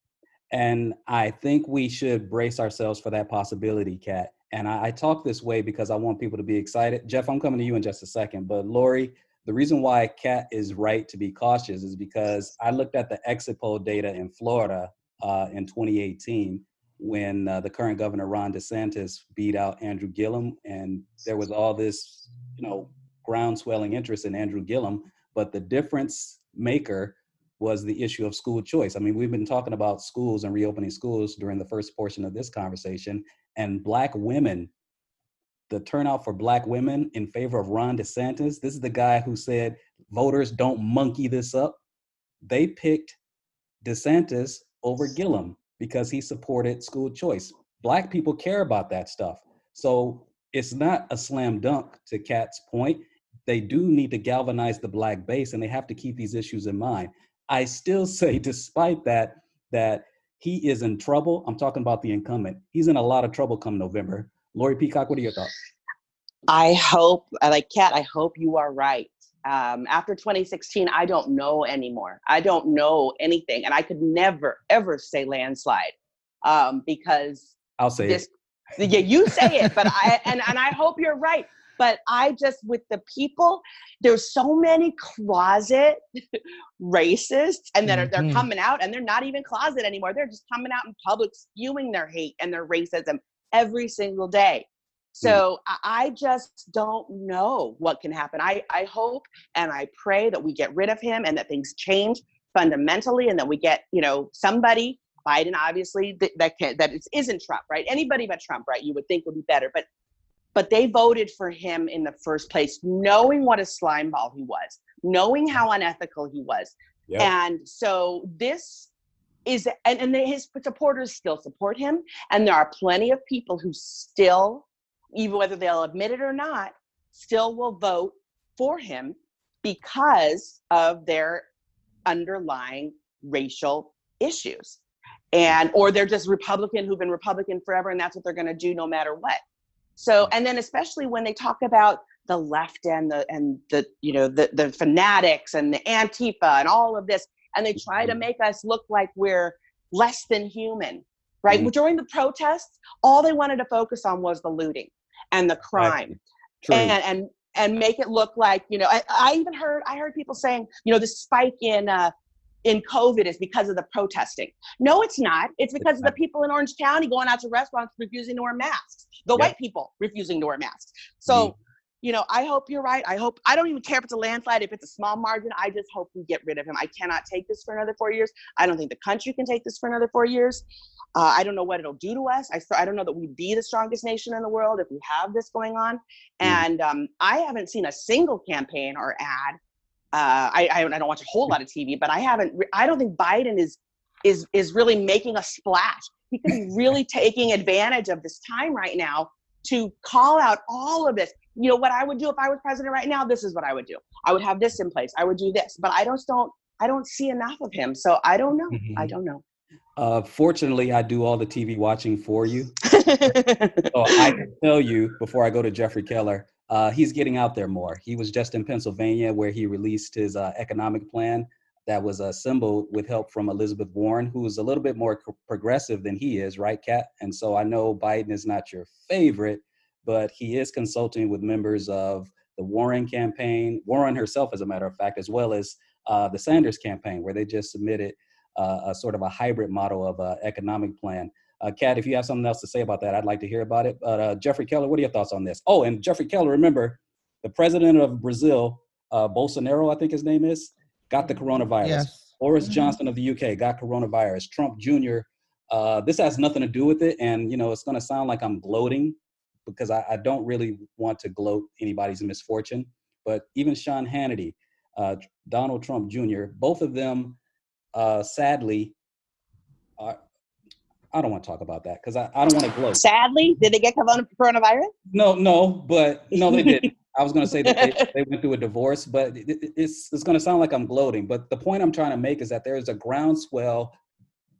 And I think we should brace ourselves for that possibility, Cat. And I, I talk this way because I want people to be excited. Jeff, I'm coming to you in just a second. But Lori, the reason why Cat is right to be cautious is because I looked at the exit poll data in Florida uh, in 2018 when uh, the current governor Ron DeSantis beat out Andrew Gillum, and there was all this, you know, groundswelling interest in Andrew Gillum. But the difference maker was the issue of school choice. I mean, we've been talking about schools and reopening schools during the first portion of this conversation, and Black women, the turnout for Black women in favor of Ron DeSantis, this is the guy who said voters don't monkey this up. They picked DeSantis over Gillum because he supported school choice. Black people care about that stuff. So it's not a slam dunk to Cat's point. They do need to galvanize the Black base and they have to keep these issues in mind. I still say, despite that, that he is in trouble. I'm talking about the incumbent. He's in a lot of trouble come November. Lori Peacock, what are your thoughts? I hope, I like Cat, I hope you are right. Um, after 2016, I don't know anymore. I don't know anything. And I could never, ever say landslide um, because I'll say this, it. yeah, you say it, but I, and, and I hope you're right. But I just, with the people, there's so many closet racists and that are, they're Mhm. coming out and they're not even closet anymore. They're just coming out in public spewing their hate and their racism every single day. So I I just don't know what can happen. I, I hope and I pray that we get rid of him and that things change fundamentally and that we get, you know, somebody, Biden obviously, that, that can that it isn't Trump, right? Anybody but Trump, right? You would think would be better. But but they voted for him in the first place, knowing what a slimeball he was, knowing how unethical he was. Yep. And so this is and, and his supporters still support him and there are plenty of people who still even whether they'll admit it or not still will vote for him because of their underlying racial issues and or they're just republican who've been republican forever and that's what they're going to do no matter what so and then especially when they talk about the left and the and the you know the the fanatics and the antifa and all of this and they try to make us look like we're less than human right? Mhm. during the protests all they wanted to focus on was the looting and the crime. And and and make it look like you know I, I even heard i heard people saying you know the spike in uh in covid is because of the protesting. No it's not. It's because of the people in orange county going out to restaurants refusing to wear masks. The Yep. white people refusing to wear masks. So you know i hope you're right. I hope i don't even care if it's a landslide if it's a small margin. I just hope we get rid of him. I cannot take this for another four years. I don't think the country can take this for another four years. Uh, I don't know what it'll do to us. I, I don't know that we'd be the strongest nation in the world if we have this going on. And um, I haven't seen a single campaign or ad. Uh, I, I, I don't watch a whole lot of TV, but I haven't. I don't think Biden is is is really making a splash. He could be really taking advantage of this time right now to call out all of this. You know what I would do if I was president right now? This is what I would do. I would have this in place. I would do this, but I just don't. I don't see enough of him, so I don't know. I don't know. Uh, fortunately, I do all the TV watching for you. so I can tell you before I go to Jeffrey Keller, uh, he's getting out there more. He was just in Pennsylvania where he released his uh, economic plan that was assembled with help from Elizabeth Warren, who is a little bit more progressive than he is, right, Cat? And so I know Biden is not your favorite, but he is consulting with members of the Warren campaign, Warren herself, as a matter of fact, as well as uh, the Sanders campaign, where they just submitted uh, a sort of a hybrid model of uh, economic plan. Uh, Cat, if you have something else to say about that, I'd like to hear about it. But uh, Jeffrey Keller, what are your thoughts on this? Oh, and Jeffrey Keller, remember, the president of Brazil, uh, Bolsonaro, I think his name is, got the coronavirus. Yes. Boris Johnson of the UK got coronavirus. Trump Jr. Uh, this has nothing to do with it, and you know it's going to sound like I'm gloating because I, I don't really want to gloat anybody's misfortune. But even Sean Hannity, uh, Donald Trump Jr., both of them, uh, sadly, are, I don't want to talk about that because I, I don't want to gloat. Sadly, did they get corona- coronavirus? No, no, but no, they didn't. I was going to say that they, they went through a divorce, but it, it- it's it's going to sound like I'm gloating. But the point I'm trying to make is that there is a groundswell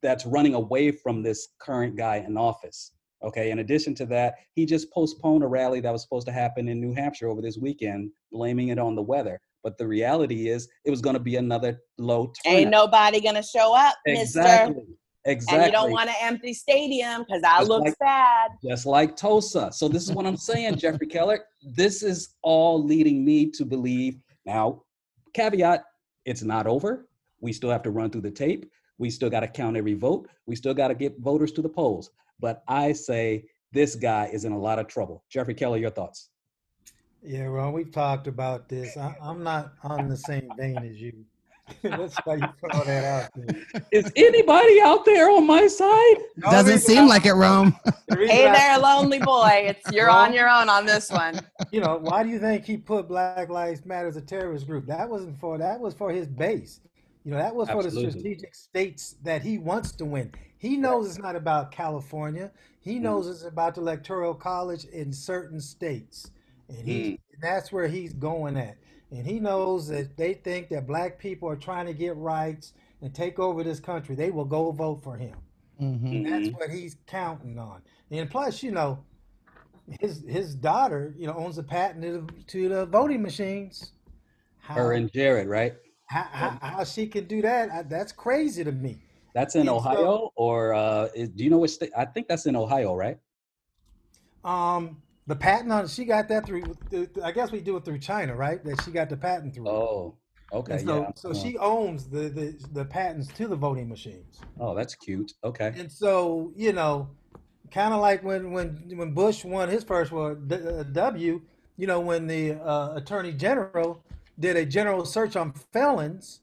that's running away from this current guy in office. Okay. In addition to that, he just postponed a rally that was supposed to happen in New Hampshire over this weekend, blaming it on the weather. But the reality is, it was going to be another low turnout. Ain't nobody gonna show up, Exactly. Mister. Exactly. And you don't want an empty stadium because that Just looks like- bad. just like Tulsa. So this is what I'm saying, Jeffrey Keller. This is all leading me to believe. Now, caveat: it's not over. We still have to run through the tape. We still got to count every vote. We still got to get voters to the polls. But I say this guy is in a lot of trouble. Jeffrey Keller, your thoughts? Yeah, well, we've talked about this. I, I'm not on the same vein as you. That's why you throw that out there. Is anybody out there on my side? Doesn't seem like it, Rome. Hey there, lonely boy. It's you're on your own on this one. You know, why do you think he put Black Lives Matter as a terrorist group? That wasn't for that was for his base. You know, that was for the strategic states that he wants to win. He knows it's not about California. He mm-hmm. knows it's about the electoral college in certain states. And he mm. and that's where he's going at. And he knows that they think that black people are trying to get rights and take over this country, they will go vote for him. Mhm. And that's what he's counting on. And plus, you know, his his daughter, you know, owns a patent to the, to the voting machines. How, Her and Jared, right? how, how, how she can do that? I, that's crazy to me. That's in And so- Ohio, or uh, is, do you know which state? I think that's in Ohio, right? Um, the patent on she got that through. I guess we do it through China, right? That she got the patent through. Oh, okay, And so, yeah. so she owns the, the the patents to the voting machines. Oh, that's cute. Okay. And so, you know, kind of like when when when Bush won his first uh, W, you know, when the uh, Attorney General did a general search on felons,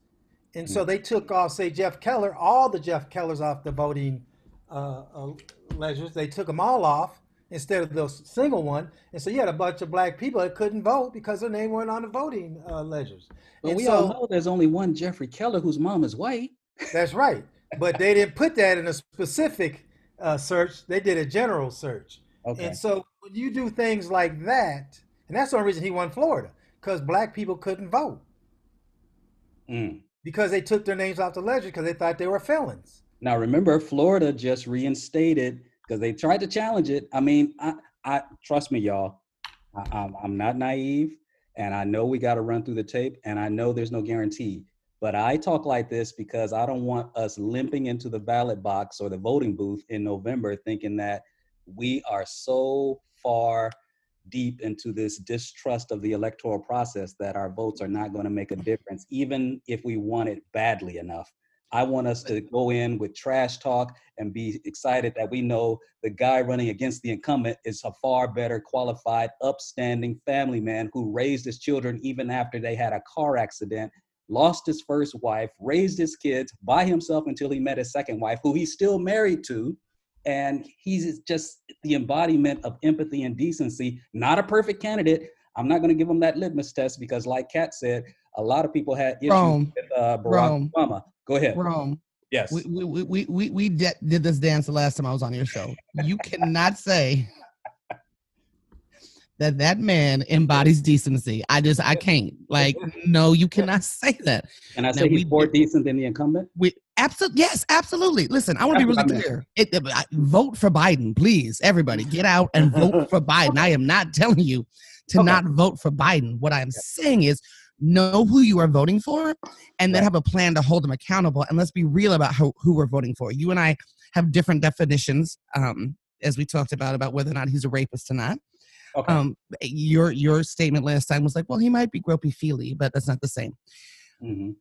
and so they took off, say, Jeff Keller, all the Jeff Kellers off the voting uh, uh, ledgers. They took them all off instead of the single one, and so you had a bunch of black people that couldn't vote because their name weren't on the voting uh, ledgers. But And we so- all know there's only one Jeffrey Keller whose mom is white. That's right. But they didn't put that in a specific uh, search. They did a general search. Okay. And so when you do things like that, and that's the only reason he won Florida, because black people couldn't vote Mm. because they took their names off the ledger because they thought they were felons. Now remember, Florida just reinstated because they tried to challenge it. I mean, I, I trust me, y'all. I, I'm, I'm not naive, and I know we got to run through the tape, and I know there's no guarantee. But I talk like this because I don't want us limping into the ballot box or the voting booth in November thinking that we are so far deep into this distrust of the electoral process that our votes are not going to make a difference, even if we want it badly enough. I want us to go in with trash talk and be excited that we know the guy running against the incumbent is a far better qualified, upstanding family man who raised his children even after they had a car accident, lost his first wife, raised his kids by himself until he met his second wife, who he's still married to. And he's just the embodiment of empathy and decency, not a perfect candidate. I'm not going to give him that litmus test because, like Kat said, a lot of people had issues Rome. with uh, Barack Rome. Obama. Go ahead. Rome. Yes. We we we we we, de- did this dance the last time I was on your show. You cannot say that that man embodies decency. I just I can't. Like no, you cannot say that. And I Now, say he's we more decent than the incumbent? We absolutely yes, absolutely. Listen, I want to be really what I meant. clear. It, I- vote for Biden, please. Everybody, get out and vote for Biden. I am not telling you to not vote for Biden. What I am saying is know who you are voting for and then have a plan to hold them accountable. And let's be real about who, who we're voting for. You and I have different definitions, um, as we talked about, about whether or not he's a rapist or not. Okay. Um, your your statement last time was like, well, he might be gropey feely, but that's not the same. hmm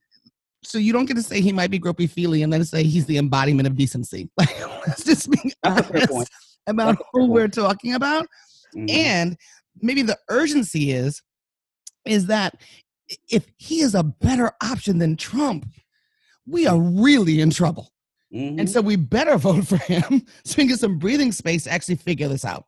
So you don't get to say he might be gropey feely and then say he's the embodiment of decency. Like let's just be That's a fair honest about who we're talking about. Mhm. And maybe the urgency is is that if he is a better option than Trump, we are really in trouble. Mhm. And so we better vote for him so we can get some breathing space to actually figure this out.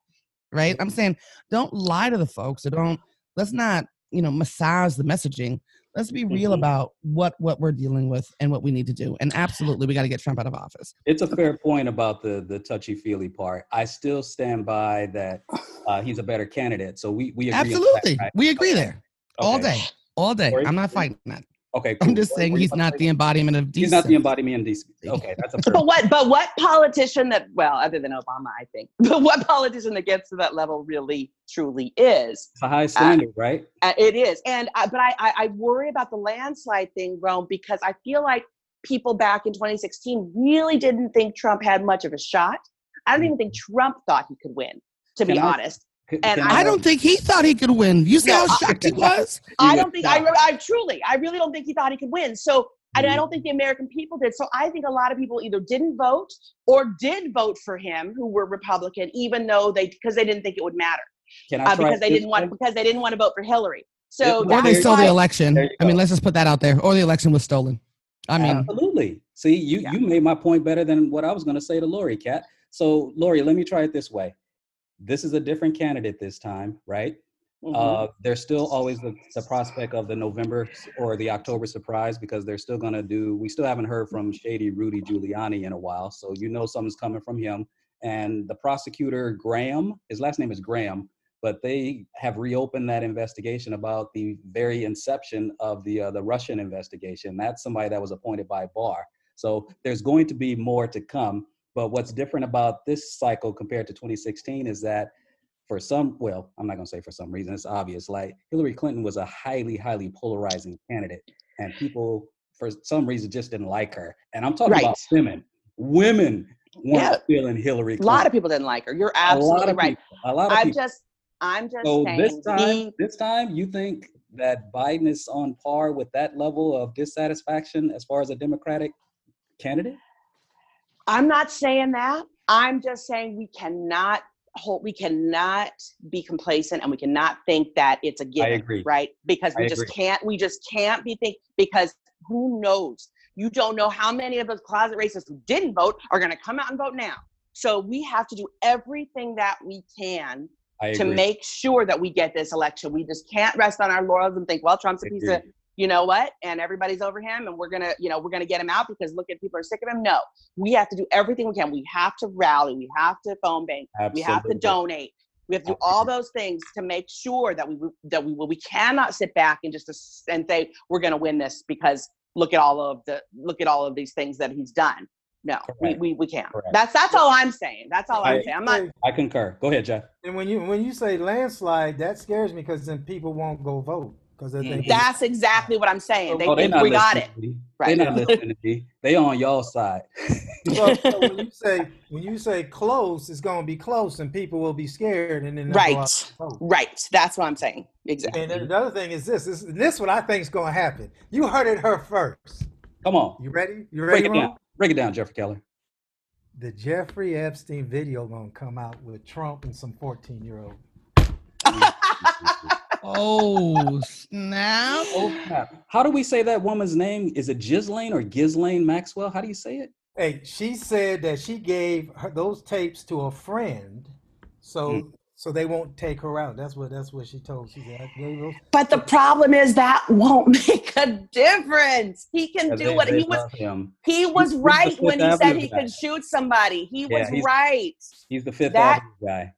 Right? I'm saying don't lie to the folks or don't let's not, you know, massage the messaging. Let's be real Mhm. about what what we're dealing with and what we need to do. And absolutely we got to get Trump out of office. It's a fair point about the the touchy feely part. I still stand by that uh, he's a better candidate. So we we agree. on that, Absolutely. right? We agree there. All day. All day. Corey? I'm not fighting that. Okay. I'm just What- saying what he's not say? the embodiment of decency. He's not the embodiment of decency. Okay, that's a. But what? But what politician that? Well, other than Obama, I think. But what politician that gets to that level really, truly is? It's a high standard, right? Uh, it is, and uh, but I, I I worry about the landslide thing, Rome, because I feel like people back in 2016 really didn't think Trump had much of a shot. I don't even think Trump thought he could win, to be I- honest. And I don't think he thought he could win. You see No, how I- shocked he was? I don't think I, I truly, I really don't think he thought he could win. So, and. I don't think the American people did. So, I think a lot of people either didn't vote or did vote for him, who were Republican, even though they because they didn't think it would matter, Can I uh, because they didn't want way? because they didn't want to vote for Hillary. So Or they stole why- the election. I mean, let's just put that out there. Or the election was stolen. I mean, Absolutely. See, you you made my point better than what I was going to say to Lori, Cat. So, Lori, let me try it this way. This is a different candidate this time, right? Mhm. Uh, there's still always the, the prospect of the November or the October surprise because they're still going to do. We still haven't heard from Shady Rudy Giuliani in a while, so you know something's coming from him. And the prosecutor Graham, his last name is Graham, but they have reopened that investigation about the very inception of the uh, the Russian investigation. That's somebody that was appointed by Barr. So there's going to be more to come. But what's different about this cycle compared to 2016 is that for some, well, I'm not going to say for some reason, it's obvious. Like Hillary Clinton was a highly, highly polarizing candidate, and people for some reason just didn't like her. And I'm talking Right. about women. Women weren't Yeah. feeling Hillary A lot of people didn't like her. You're absolutely right. people. A lot of I'm people. just, I'm just So saying. this time, being- this time, you think that Biden is on par with that level of dissatisfaction as far as a Democratic candidate? I'm not saying that. I'm just saying we cannot hold, we cannot be complacent and we cannot think that it's a given, agree. right? Because we I just agree. can't, we just can't be think because who knows? You don't know how many of those closet racists who didn't vote are going to come out and vote now. So we have to do everything that we can to make sure that we get this election. We just can't rest on our laurels and think, well, Trump's a piece of. You know what, and everybody's over him, and we're gonna, you know, we're gonna get him out because look at people are sick of him. No, we have to do everything we can. We have to rally. We have to phone bank. We have to donate. We have to do all those things to make sure that we that we will. we cannot sit back and just and say we're going to win this because look at all of the look at all of these things that he's done. No, we, Correct. we, we can't. Correct. That's that's all I'm saying. That's all I'm saying. I'm not. I concur. Go ahead, Jeff. And when you when you say landslide, that scares me because then people won't go vote because they think That's exactly what I'm saying. They oh, think we got it. listening to me. Right. They're not listening to me. They on y'all side. so, so when you say when you say close, it's going to be close, and people will be scared, and then they'll go out Right. Right. That's what I'm saying. Exactly. And then the other thing is this: this, this what I think is going to happen. You heard it her first. Come on. You ready? You ready? Break ready? it Ron? down. Break it down, Jeffrey Keller. The Jeffrey Epstein video going to come out with Trump and some 14 year old. Oh snap! Oh snap! How do we say that woman's name? Is it Ghislaine or Ghislaine Maxwell? How do you say it? Hey, she said that she gave her, those tapes to a friend, so Mm. so they won't take her out. That's what that's what she told. She said, I gave those. But the problem is that won't make a difference. He can do they- what they he was. love him. He was He's right Fifth when he said he guy. could shoot somebody. He Yeah, was he's- right. He's the Fifth That- Avenue guy.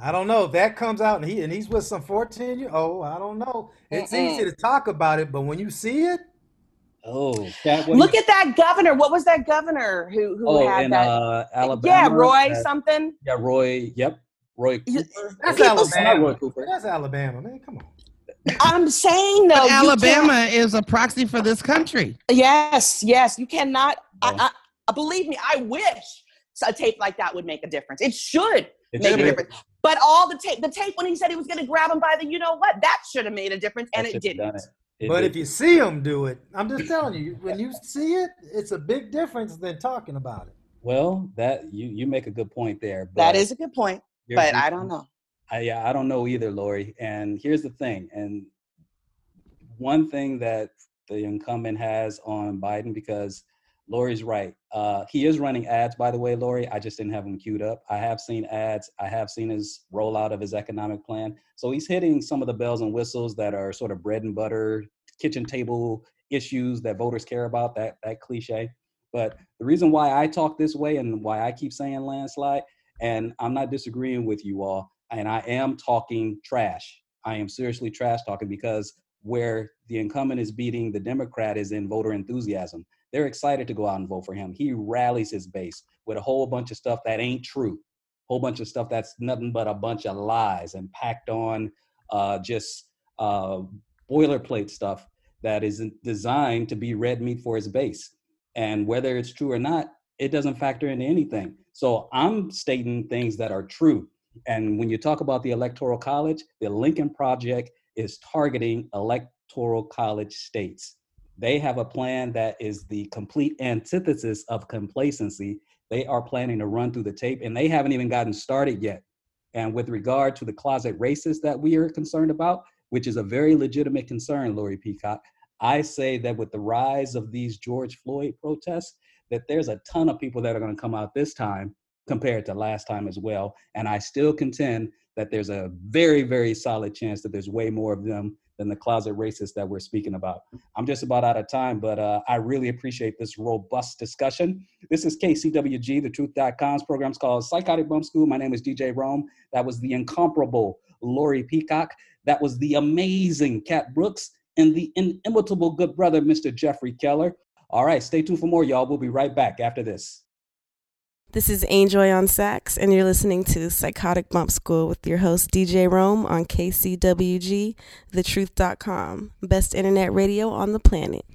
I don't know if that comes out and he and he's with some 14 year old. I don't know. It's Mm-mm. easy to talk about it, but when you see it, Oh, Cat, what Look at that governor. What was that governor who who oh, had in that? uh, Alabama. yeah, Roy that- something. Yeah, Roy. Yep, Roy Cooper. that's People- Not Roy Alabama. Cooper. That's Alabama, man. Come on. I'm saying though, But Alabama is a proxy for this country. Yes, yes. You cannot. Oh. I, I, believe me. I wish a tape like that would make a difference. It should It make a difference. But all the tape, the tape when he said he was going to grab him by the, you know what, that should have made a difference, and That it didn't. it. It but did. if you see him do it, I'm just telling you, when you see it, it's a big difference than talking about it. well, that you you make a good point there. That but is a good point, but I don't know. I, yeah, I don't know either, Lori. And here's the thing. And one thing that the incumbent has on Biden, because Lori's right. Uh, he is running ads, by the way, Lori. I just didn't have them queued up. I have seen ads. I have seen his rollout of his economic plan. So he's hitting some of the bells and whistles that are sort of bread and butter, kitchen table issues that voters care about. That that cliche. But the reason why I talk this way and why I keep saying landslide, and I'm not disagreeing with you all, and I am talking trash. I am seriously trash talking because where the incumbent is beating the Democrat is in voter enthusiasm. They're excited to go out and vote for him. He rallies his base with a whole bunch of stuff that ain't true, whole bunch of stuff that's nothing but a bunch of lies and packed on uh, just uh, boilerplate stuff that isn't designed to be red meat for his base. And whether it's true or not, it doesn't factor into anything. So I'm stating things that are true. And when you talk about the Electoral College, the Lincoln Project is targeting Electoral College states. They have a plan that is the complete antithesis of complacency. They are planning to run through the tape, and they haven't even gotten started yet. And with regard to the closet racists that we are concerned about, which is a very legitimate concern, Lori Peacock, I say that with the rise of these George Floyd protests, that there's a ton of people that are going to come out this time compared to last time as well. And I still contend that there's a very, very solid chance that there's way more of them than the closet racist that we're speaking about. I'm just about out of time, but uh, I really appreciate this robust discussion. This is KCWG, the truth.com's program's called Psychotic Bump School. My name is DJ Rome. That was the incomparable Lori Peacock. That was the amazing Cat Brooks and the inimitable good brother, Mr. Jeffrey Keller. All right, stay tuned for more, y'all. We'll be right back after this. This is Anjoy on Sax, and you're listening to Psychotic Bump School with your host, DJ Rome, on KCWG, thetruth.com. Best internet radio on the planet.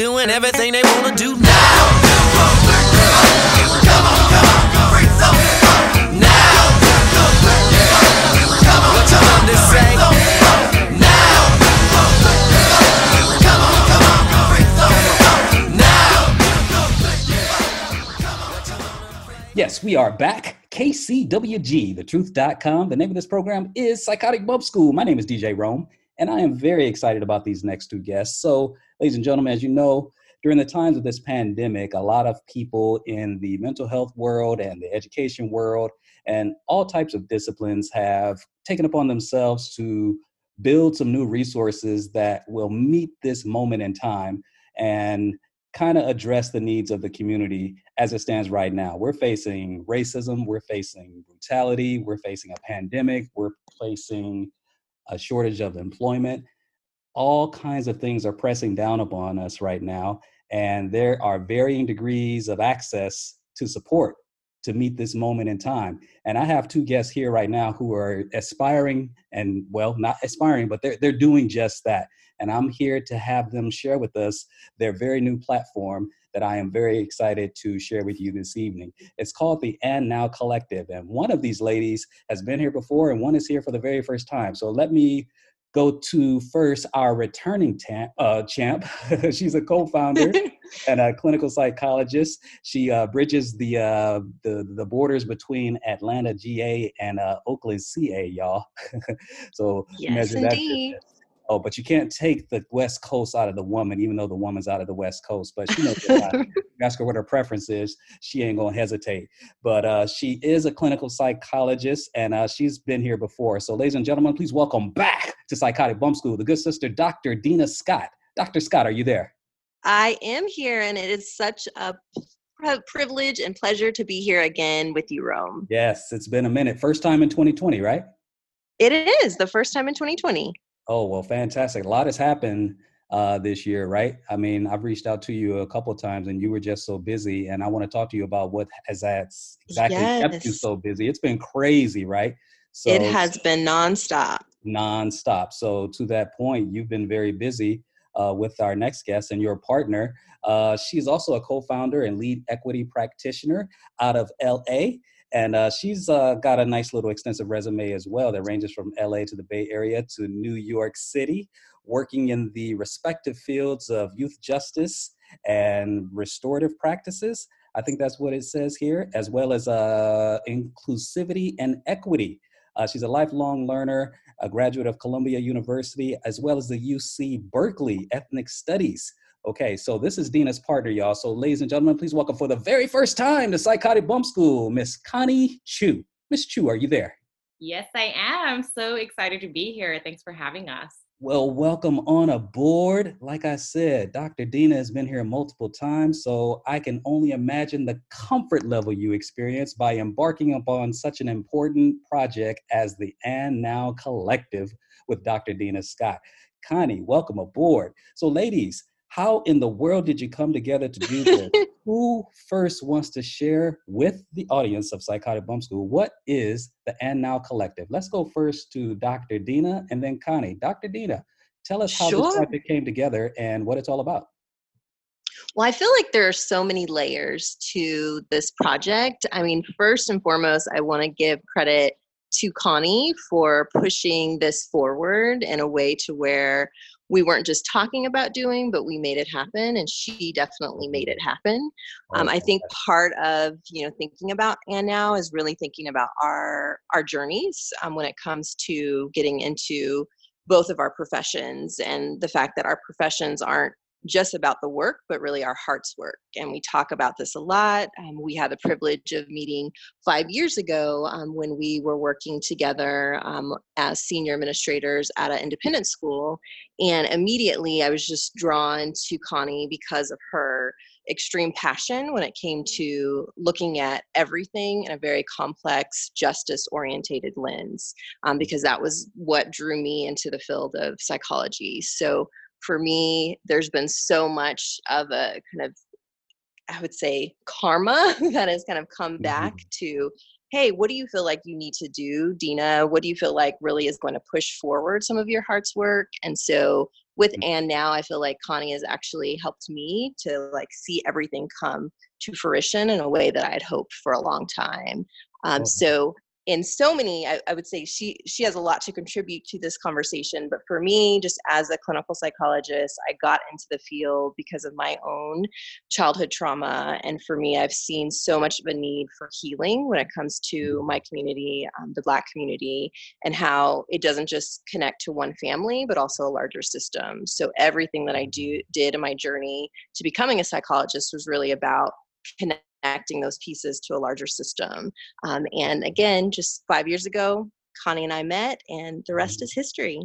Doing everything they wanna do now. Now. What you want to say? Yes, we are back. KCWG, thetruth.com. The name of this program is Psychotic Bump School. My name is DJ Rome, and I am very excited about these next two guests. So, ladies and gentlemen, as you know, during the times of this pandemic, a lot of people in the mental health world and the education world and all types of disciplines have taken upon themselves to build some new resources that will meet this moment in time and kind of address the needs of the community as it stands right now. We're facing racism, we're facing brutality, we're facing a pandemic, we're facing a shortage of employment. All kinds of things are pressing down upon us right now, and there are varying degrees of access to support to meet this moment in time. And I have two guests here right now who are aspiring and well, not aspiring, but they're they're doing just that. And I'm here to have them share with us their very new platform that I am very excited to share with you this evening. It's called the And Now Collective. And one of these ladies has been here before and one is here for the very first time. So let me go to first our returning tam- uh, champ. She's a co-founder and a clinical psychologist. She uh, bridges the, uh, the the borders between Atlanta, GA, and uh, Oakland, CA, y'all. so Yes, measure that indeed. Oh, but you can't take the West Coast out of the woman, even though the woman's out of the West Coast. But she knows. You ask her what her preference is, she ain't gonna hesitate. But uh, she is a clinical psychologist, and uh, she's been here before. So, ladies and gentlemen, please welcome back to Psychotic Bump School the good sister, Dr. Dena Scott. Dr. Scott, are you there? I am here, and it is such a privilege and pleasure to be here again with you, Rome. Yes, it's been a minute. First time in 2020, right? It is the first time in 2020. Oh, well, fantastic. A lot has happened uh, this year, right? I mean, I've reached out to you a couple of times and you were just so busy. And I want to talk to you about what has that's exactly kept you so busy. It's been crazy, right? So it has been nonstop. Nonstop. So to that point, you've been very busy uh, with our next guest and your partner. Uh, she's also a co-founder and lead equity practitioner out of LA. And uh, she's uh, got a nice little extensive resume as well that ranges from LA to the Bay Area to New York City, working in the respective fields of youth justice and restorative practices. I think that's what it says here, as well as uh, inclusivity and equity. Uh, she's a lifelong learner, a graduate of Columbia University, as well as the UC Berkeley Ethnic Studies. Okay, so this is Dena's partner, y'all. So, ladies and gentlemen, please welcome for the very first time to Psychotic Bump School, Miss Connie Chiu. Miss Chiu, are you there? Yes, I am. So excited to be here. Thanks for having us. Well, welcome on aboard. Like I said, Dr. Dena has been here multiple times, so I can only imagine the comfort level you experience by embarking upon such an important project as the And Now Collective with Dr. Dena Scott. Connie, welcome aboard. So, ladies, how in the world did you come together to do this? Who first wants to share with the audience of Psychotic Bump School what is the And Now Collective? Let's go first to Dr. Dena and then Connie. Dr. Dena, Tell us how Sure. this project came together and what it's all about. Well, I feel like there are so many layers to this project. I mean, first and foremost, I want to give credit to Connie for pushing this forward in a way to where we weren't just talking about doing, but we made it happen, and she definitely made it happen. Um, I think part of you know thinking about and now is really thinking about our our journeys um, when it comes to getting into both of our professions and the fact that our professions aren't just about the work, but really our heart's work. And we talk about this a lot. Um, we had the privilege of meeting five years ago um, when we were working together um, as senior administrators at an independent school. And immediately I was just drawn to Connie because of her extreme passion when it came to looking at everything in a very complex, justice orientated lens, um, because that was what drew me into the field of psychology. So for me, there's been so much of a kind of, I would say, karma that has kind of come back to, hey, what do you feel like you need to do, Dena? What do you feel like really is going to push forward some of your heart's work? And so with and now, I feel like Connie has actually helped me to like see everything come to fruition in a way that I had hoped for a long time. Um, so in so many I, I would say she she has a lot to contribute to this conversation but for me just as a clinical psychologist i got into the field because of my own childhood trauma and for me i've seen so much of a need for healing when it comes to my community um, the black community and how it doesn't just connect to one family but also a larger system. So everything that i do did in my journey to becoming a psychologist was really about connecting those pieces to a larger system. Um, and again, just five years ago, Connie and I met, and the rest is history.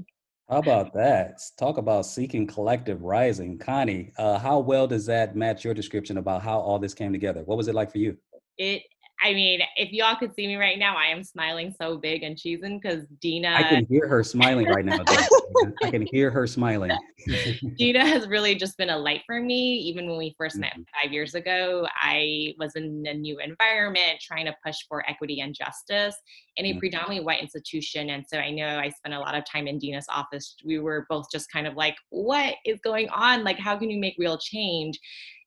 How about that? Talk about seeking collective rising. Connie, uh, how well does that match your description about how all this came together? What was it like for you? It. I mean, if y'all could see me right now, I am smiling so big and cheesing because Dena. I can hear her smiling right now. I can hear her smiling. Dena has really just been a light for me. Even when we first met Mm-hmm. five years ago, I was in a new environment trying to push for equity and justice in a Mhm. predominantly white institution. And so I know I spent a lot of time in Dena's office. We were both just kind of like, what is going on? Like, how can you make real change?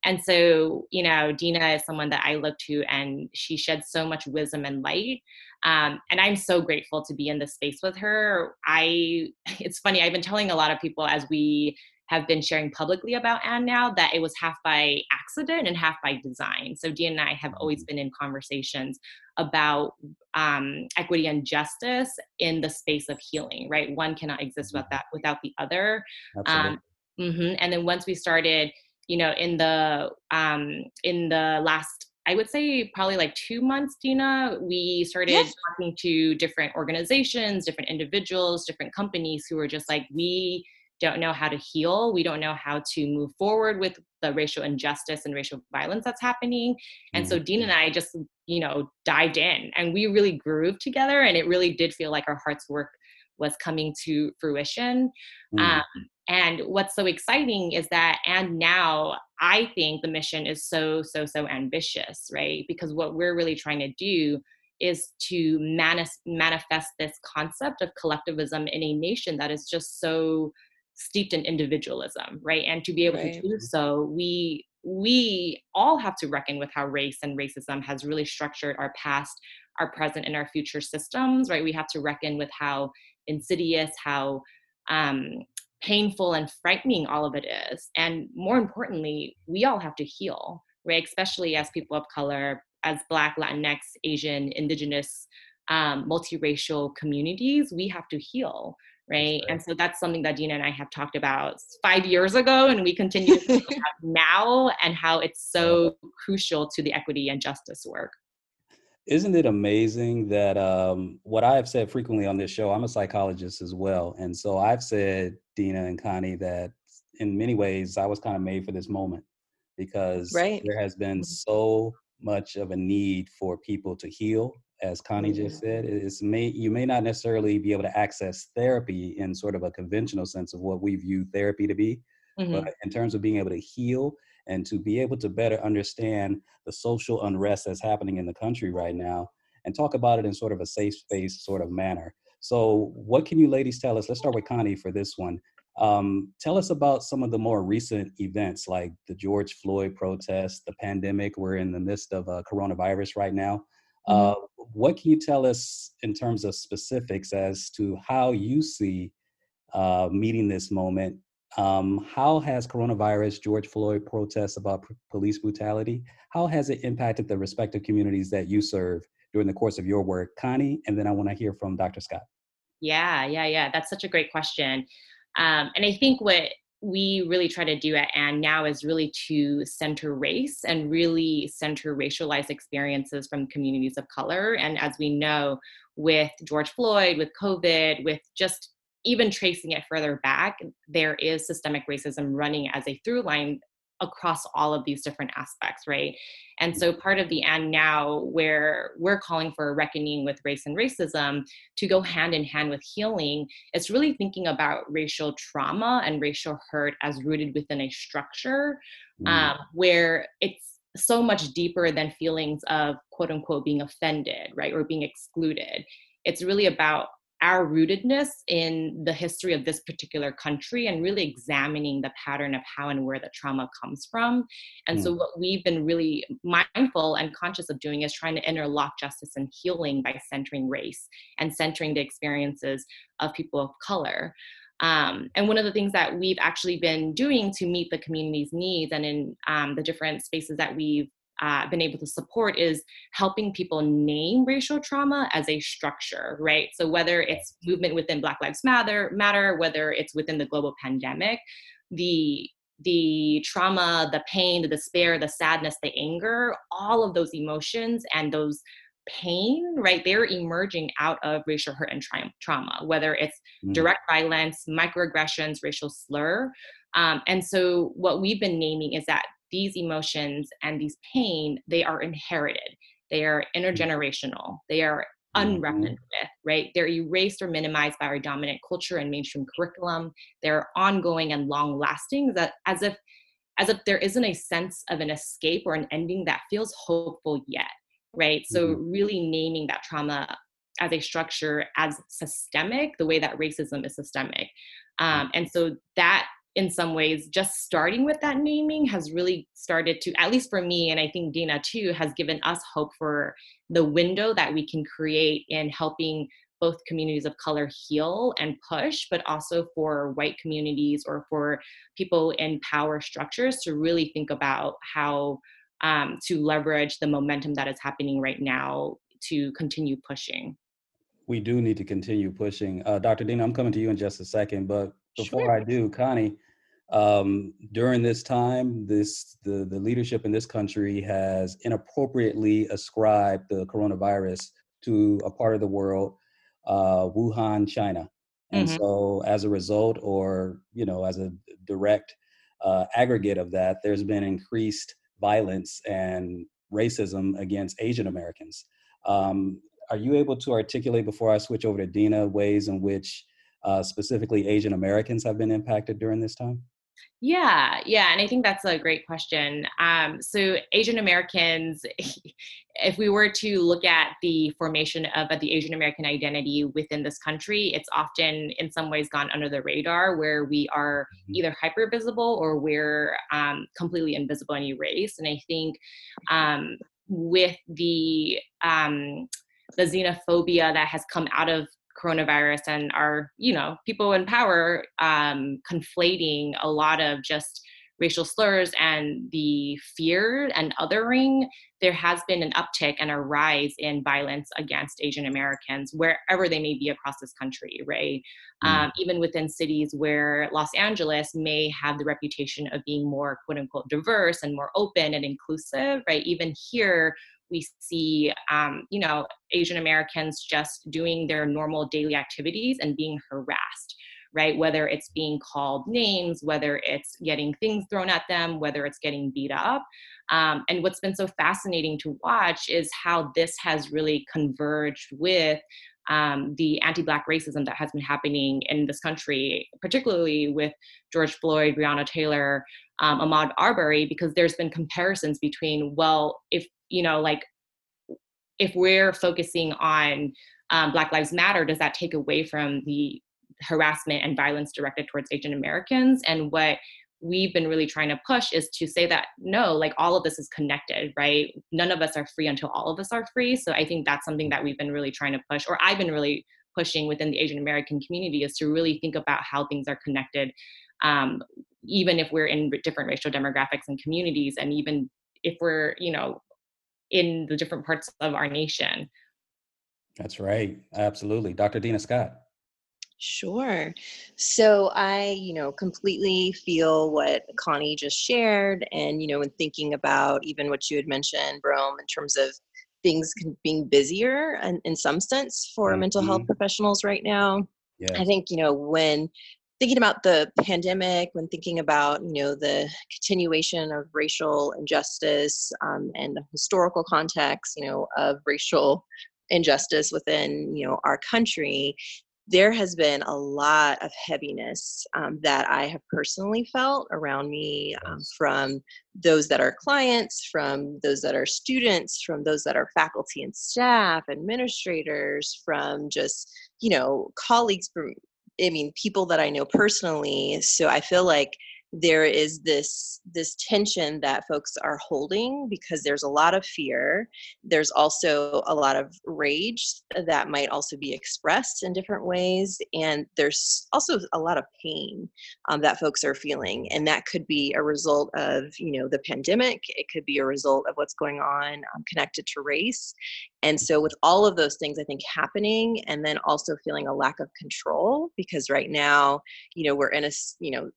And so, you know, Dena is someone that I look to, and she sheds so much wisdom and light. Um, and I'm so grateful to be in this space with her. I, it's funny, I've been telling a lot of people as we have been sharing publicly about And now that it was half by accident and half by design. So Dena and I have always been in conversations about um, equity and justice in the space of healing. Right, one cannot exist without that without the other. Um, mhm. And then once we started, you know, in the um, in the last I would say probably like two months, Dena, we started talking to different organizations, different individuals, different companies who were just like, we don't know how to heal. We don't know how to move forward with the racial injustice and racial violence that's happening. And so Dean and I just, you know, dived in and we really grooved together. And it really did feel like our heart's work was coming to fruition. Mm. Um, and what's so exciting is that, and now I think the mission is so, so, so ambitious, right? Because what we're really trying to do is to manis- manifest this concept of collectivism in a nation that is just so steeped in individualism, right? And to be able Right. to do so, we we all have to reckon with how race and racism has really structured our past, our present, and our future systems, right? We have to reckon with how insidious, how um, painful and frightening all of it is. And more importantly, we all have to heal, right? Especially as people of color, as Black, Latinx, Asian, Indigenous, um, multiracial communities, we have to heal, right? And so that's something that Dena and I have talked about five years ago, and we continue to talk about now, and how it's so crucial to the equity and justice work. Isn't it amazing that um, what I have said frequently on this show, I'm a psychologist as well. And so I've said, Dena and Connie, that in many ways I was kind of made for this moment because Right. there has been so much of a need for people to heal. As Connie just said, it's may, you may not necessarily be able to access therapy in sort of a conventional sense of what we view therapy to be, Mhm. but in terms of being able to heal and to be able to better understand the social unrest that's happening in the country right now and talk about it in sort of a safe space sort of manner. So, what can you ladies tell us? Let's start with Connie for this one. Um, tell us about some of the more recent events like the George Floyd protests, the pandemic. We're in the midst of uh, coronavirus right now. Uh, what can you tell us in terms of specifics as to how you see uh, meeting this moment? Um, how has coronavirus, George Floyd protests about p- police brutality, how has it impacted the respective communities that you serve during the course of your work? Connie, and then I want to hear from Dr. Scott. Yeah, yeah, yeah. That's such a great question. Um, and I think what we really try to do at AND now is really to center race and really center racialized experiences from communities of color. And as we know, with George Floyd, with COVID, with just even tracing it further back, there is systemic racism running as a through line across all of these different aspects, right? And so part of the and now where we're calling for a reckoning with race and racism to go hand in hand with healing, it's really thinking about racial trauma and racial hurt as rooted within a structure um, where it's so much deeper than feelings of quote unquote being offended, right? Or being excluded. It's really about our rootedness in the history of this particular country and really examining the pattern of how and where the trauma comes from. And so, Mm. what we've been really mindful and conscious of doing is trying to interlock justice and healing by centering race and centering the experiences of people of color. Um, and one of the things that we've actually been doing to meet the community's needs and in um, the different spaces that we've uh, been able to support is helping people name racial trauma as a structure, right? So whether it's movement within Black Lives Matter, matter, whether it's within the global pandemic, the the trauma, the pain, the despair, the sadness, the anger, all of those emotions and those pain, right? They're emerging out of racial hurt and tri- trauma, whether it's Mm. direct violence, microaggressions, racial slur. Um, and so what we've been naming is that these emotions and these pain, they are inherited. They are mm. intergenerational. They are mm-hmm. unreckoned with, right? They're erased or minimized by our dominant culture and mainstream curriculum. They're ongoing and long lasting that as if as if there isn't a sense of an escape or an ending that feels hopeful yet, right? So mm-hmm. really naming that trauma as a structure as systemic, the way that racism is systemic. Mm. Um, and so that in some ways, just starting with that naming has really started to, at least for me, and I think Dena too, has given us hope for the window that we can create in helping both communities of color heal and push, but also for white communities or for people in power structures to really think about how um, to leverage the momentum that is happening right now to continue pushing. We do need to continue pushing. Uh, Dr. Dena, I'm coming to you in just a second, but before Sure. I do, Connie, um, during this time, this the, the leadership in this country has inappropriately ascribed the coronavirus to a part of the world, uh, Wuhan, China. And Mhm. so as a result, or you know, as a direct uh, aggregate of that, there's been increased violence and racism against Asian Americans. Um, are you able to articulate before I switch over to Dena ways in which uh, specifically Asian Americans have been impacted during this time? Yeah, yeah, and I think that's a great question. Um, so Asian Americans, if we were to look at the formation of, of the Asian American identity within this country, it's often in some ways gone under the radar, where we are either hyper visible or we're um, completely invisible and erased. And I think um, with the um, the xenophobia that has come out of coronavirus and our you know people in power um, conflating a lot of just racial slurs and the fear and othering there has been an uptick and a rise in violence against asian americans wherever they may be across this country right? Um, even within cities where los angeles may have the reputation of being more quote unquote diverse and more open and inclusive right? Even here we see um, you know asian americans just doing their normal daily activities and being harassed right? Whether it's being called names whether it's getting things thrown at them whether it's getting beat up. Um, and what's been so fascinating to watch is how this has really converged with um, the anti-black racism that has been happening in this country, particularly with George Floyd, Breonna Taylor, um, Ahmaud Arbery, because there's been comparisons between, well, if you know, like, if we're focusing on um, Black Lives Matter, does that take away from the harassment and violence directed towards Asian Americans. And what we've been really trying to push is to say that no, like all of this is connected, right? None of us are free until all of us are free. So I think that's something that we've been really trying to push, or I've been really pushing within the Asian American community is to really think about how things are connected, um, even if we're in different racial demographics and communities, and even if we're, you know, in the different parts of our nation. That's right. Absolutely. Dr. Dena Scott. Sure. So I, you know, completely feel what Connie just shared. And, you know, in thinking about even what you had mentioned, Rome, in terms of things can- being busier and in some sense for mental health Mhm. professionals right now. Yeah. I think, you know, when thinking about the pandemic, when thinking about, you know, the continuation of racial injustice um, and the historical context, you know, of racial injustice within, you know, our country, there has been a lot of heaviness um, that I have personally felt around me um, from those that are clients, from those that are students, from those that are faculty and staff, administrators, from just, you know, colleagues from, I mean, people that I know personally. So I feel like there is this this tension that folks are holding because there's a lot of fear. There's also a lot of rage that might also be expressed in different ways and there's also a lot of pain um, that folks are feeling and that could be a result of you know the pandemic. It could be a result of what's going on um, connected to race. And so with all of those things i think happening and then also feeling a lack of control because right now you know we're in a you know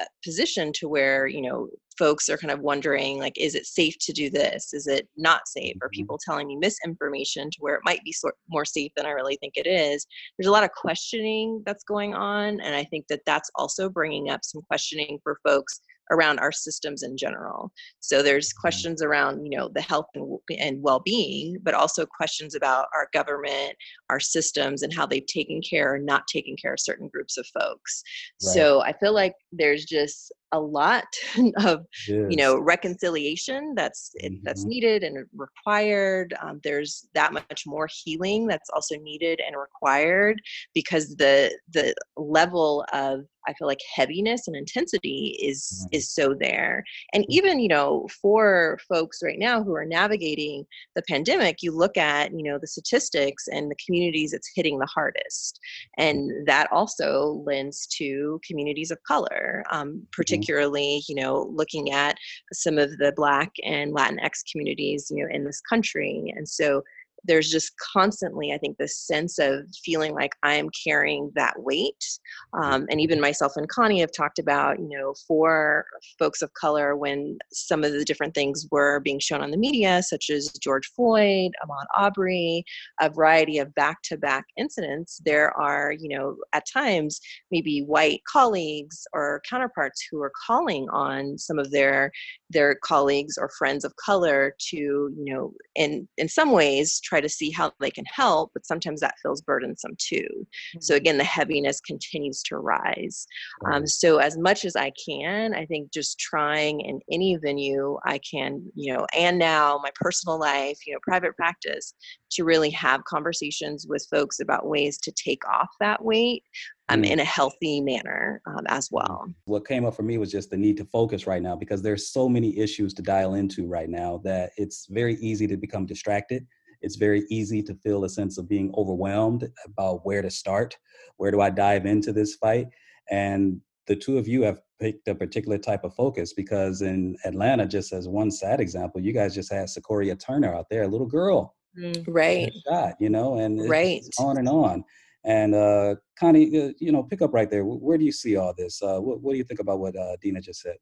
Uh, position to where you know folks are kind of wondering like is it safe to do this? Is it not safe? Are mm-hmm. people telling me misinformation to where it might be sort more safe than i really think it is. There's a lot of questioning that's going on and i think that that's also bringing up some questioning for folks around our systems in general. So there's mm-hmm. questions around you know the health and, and well-being but also questions about our government our systems and how they've taken care or not taken care of certain groups of folks. Right. so i feel like there's just a lot of you know reconciliation that's it, that's mm-hmm. needed and required. Um, there's that much more healing that's also needed and required because the the level of i feel like heaviness and intensity is is so there. And even you know for folks right now who are navigating the pandemic you look at you know the statistics and the communities it's hitting the hardest. And that also lends to communities of color um, particularly you know looking at some of the black and latinx communities you know in this country. And so there's just constantly i think this sense of feeling like i am carrying that weight um, and even myself and connie have talked about you know for folks of color when some of the different things were being shown on the media such as george floyd ahmaud Arbery, a variety of back-to-back incidents there are you know at times maybe white colleagues or counterparts who are calling on some of their their colleagues or friends of color to you know in in some ways try to see how they can help but sometimes that feels burdensome too. So again the heaviness continues to rise. Um, so as much as i can i think just trying in any venue i can you know and now my personal life you know private practice to really have conversations with folks about ways to take off that weight um, Mm. in a healthy manner um, as well What came up for me was just the need to focus right now because there's so many issues to dial into right now that it's very easy to become distracted. It's very easy to feel a sense of being overwhelmed about where to start. Where do I dive into this fight? And the two of you have picked a particular type of focus because in Atlanta, just as one sad example, you guys just had Secoriea Turner out there, a little girl right shot, you know, and it's Right. on and on. And uh, Connie, uh, you know, pick up right there. Where do you see all this? Uh, what, what do you think about what uh, Dena just said?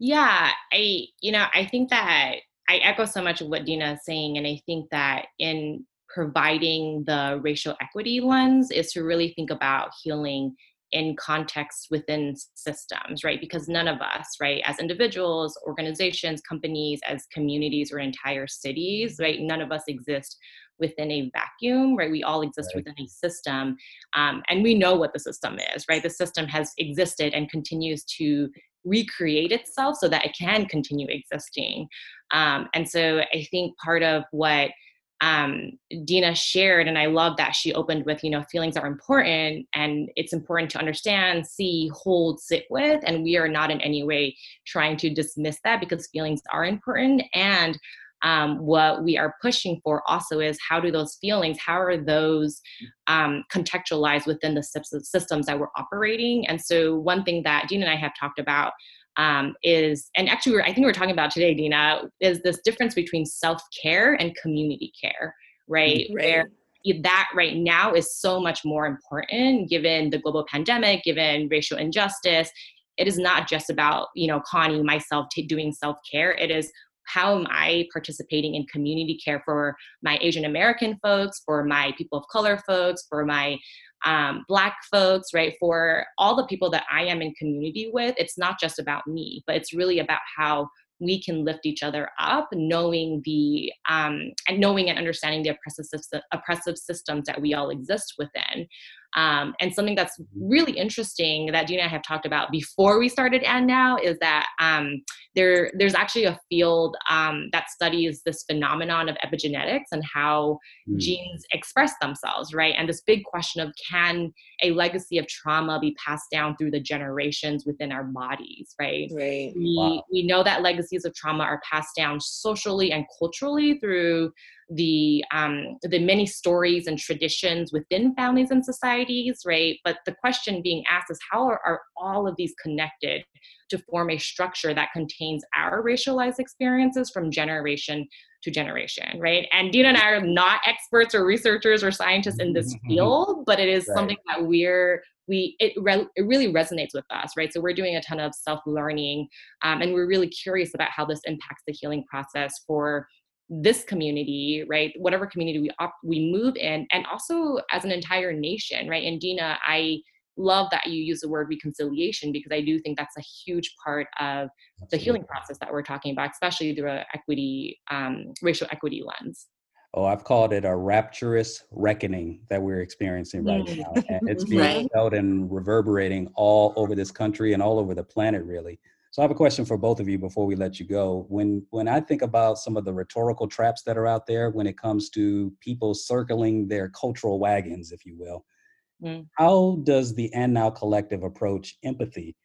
Yeah, I you know, I think that I echo so much of what Dena is saying, and I think that in providing the racial equity lens is to really think about healing in context within systems, right? Because none of us, right, as individuals, organizations, companies, as communities or entire cities, right, none of us exist within a vacuum, right? We all exist within a system, um, and we know what the system is, right? The system has existed and continues to recreate itself so that it can continue existing. Um, and so I think part of what um, Dena shared, and I love that she opened with, you know, feelings are important and it's important to understand, see, hold, sit with. And we are not in any way trying to dismiss that because feelings are important. And um, what we are pushing for also is how do those feelings, how are those um, contextualized within the systems that we're operating? And so, one thing that Dena and I have talked about um, is, and actually, we're, I think we're talking about today, Dena, is this difference between self care and community care, right? Right. Where that right now is so much more important given the global pandemic, given racial injustice. It is not just about, you know, Connie, myself t- doing self care. It is how am I participating in community care for my Asian American folks, for my people of color folks, for my um, black folks right? For all the people that i am in community with it's not just about me but it's really about how we can lift each other up knowing the um, and knowing and understanding the oppressive, system, oppressive systems that we all exist within um, and something that's really interesting that Dena and I have talked about before we started and now is that um, there there's actually a field um, that studies this phenomenon of epigenetics and how Mm. genes express themselves, right? And this big question of can a legacy of trauma be passed down through the generations within our bodies, right? Right. We Wow. we know that legacies of trauma are passed down socially and culturally through the um, the many stories and traditions within families and societies, right? But the question being asked is how are, are all of these connected to form a structure that contains our racialized experiences from generation to generation, right? And Dena and I are not experts or researchers or scientists in this field, but it is Right. something that we're we it re- it really resonates with us, right? So we're doing a ton of self learning, um, and we're really curious about how this impacts the healing process for this community, right? Whatever community we op- we move in, and also as an entire nation, right? And Dena, I love that you use the word reconciliation because I do think that's a huge part of the healing process that we're talking about, especially through a equity, um, racial equity lens. Oh, I've called it a rapturous reckoning that we're experiencing right Mm. now. And it's being Right. felt and reverberating all over this country and all over the planet, really. So I have a question for both of you before we let you go. When when I think about some of the rhetorical traps that are out there when it comes to people circling their cultural wagons, if you will, Mm. how does the And Now Collective approach empathy?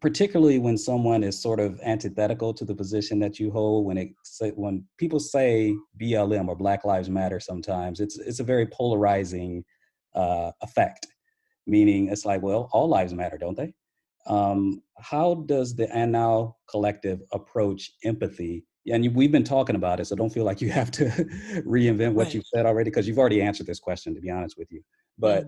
particularly when someone is sort of antithetical to the position that you hold when it when people say BLM or Black Lives Matter sometimes it's it's a very polarizing uh, effect meaning it's like well all lives matter don't they um, how does the and now collective approach empathy and you, we've been talking about it so don't feel like you have to reinvent what Right. you've said already because you've already answered this question to be honest with you but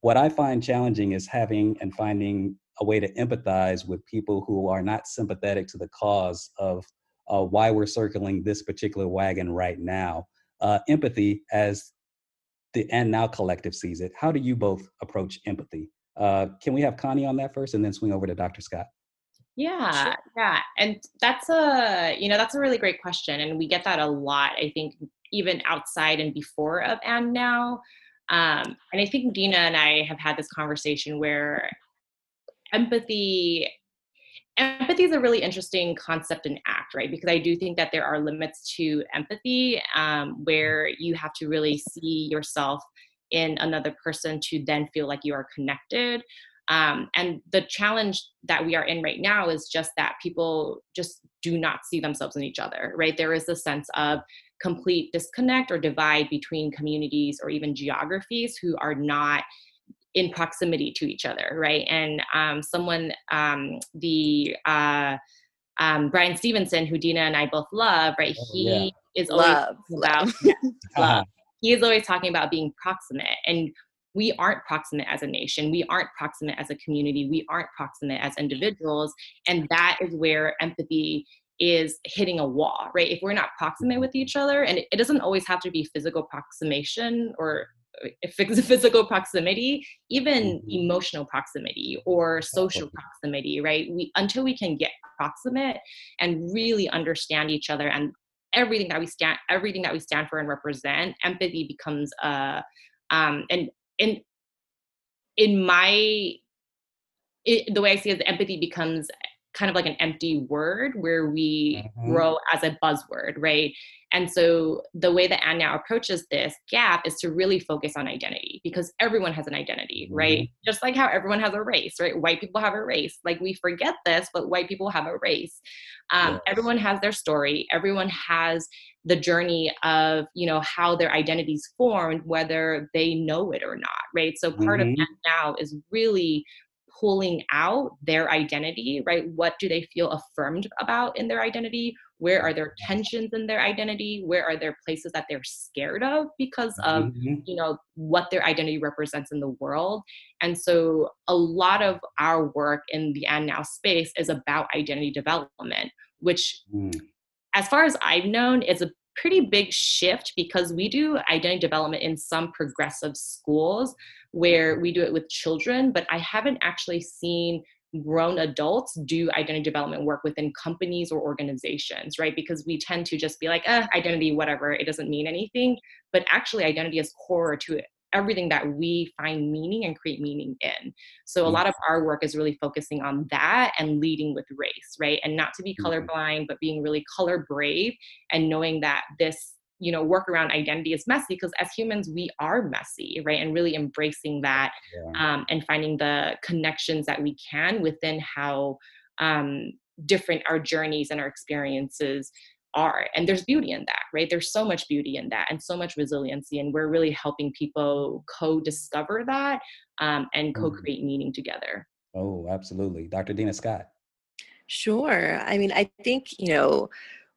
what I find challenging is having and finding a way to empathize with people who are not sympathetic to the cause of uh, why we're circling this particular wagon right now. Uh, empathy, as the And Now Collective sees it, how do you both approach empathy? Uh, can we have Connie on that first and then swing over to Dr. Scott? Yeah, yeah. And that's a, you know, that's a really great question. And we get that a lot, I think, even outside and before of and now. Um, and I think Dena and I have had this conversation where empathy empathy is a really interesting concept and act right because i do think that there are limits to empathy um, where you have to really see yourself in another person to then feel like you are connected um, and the challenge that we are in right now is just that people just do not see themselves in each other right there is a sense of complete disconnect or divide between communities or even geographies who are not in proximity to each other, right? And um, someone, um, the uh, um, Bryan Stevenson, who Dena and I both love, right? he is always Love, talking about yeah, love. He is always talking about being proximate, and we aren't proximate as a nation. We aren't proximate as a community. We aren't proximate as individuals, and that is where empathy is hitting a wall, right? If we're not proximate with each other, and it, doesn't always have to be physical proximation or uh, if it's physical proximity, even mm-hmm. emotional proximity or social proximity, right? We until we can get proximate and really understand each other and everything that we stand everything that we stand for and represent, empathy becomes a um and in in my it, the way I see it, empathy becomes kind of like an empty word where we Mhm. grow as a buzzword, right? And so the way that And now approaches this gap is to really focus on identity because everyone has an identity, right? Just like how everyone has a race, right? White people have a race. Like we forget this, but white people have a race. Um, Yes. Everyone has their story. Everyone has the journey of you know how their identities formed, whether they know it or not, right? So part of Mhm. And now is really pulling out their identity, right? What do they feel affirmed about in their identity? Where are there tensions in their identity? Where are there places that they're scared of because of Mhm. you know what their identity represents in the world? And so a lot of our work in the and now space is about identity development, which Mm. as far as I've known, is a pretty big shift because we do identity development in some progressive schools where we do it with children, but I haven't actually seen grown adults do identity development work within companies or organizations, right? Because we tend to just be like, eh, identity, whatever, it doesn't mean anything. But actually, identity is core to it everything that we find meaning and create meaning in. So a lot of our work is really focusing on that and leading with race, right? And not to be colorblind, but being really color brave and knowing that this you know work around identity is messy because as humans we are messy right and really embracing that um, and finding the connections that we can within how um, different our journeys and our experiences are and there's beauty in that right there's so much beauty in that and so much resiliency and we're really helping people co-discover that um, and co-create meaning together Oh, absolutely. Dr. Dena Scott. Sure. I mean, I think, you know,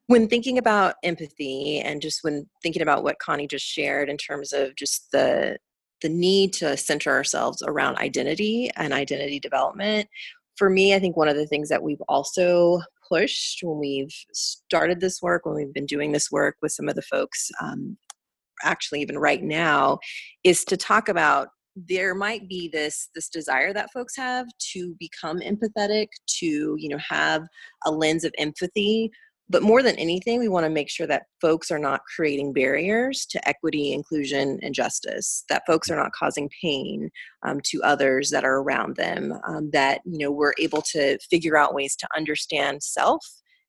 when thinking about empathy and just when thinking about what Connie just shared in terms of just the the need to center ourselves around identity and identity development, for me, I think one of the things that we've also pushed when we've started this work, when we've been doing this work with some of the folks, um, actually even right now, is to talk about there might be this this desire that folks have to become empathetic to you know have a lens of empathy but more than anything we want to make sure that folks are not creating barriers to equity inclusion and justice that folks are not causing pain um, to others that are around them um, that you know we're able to figure out ways to understand self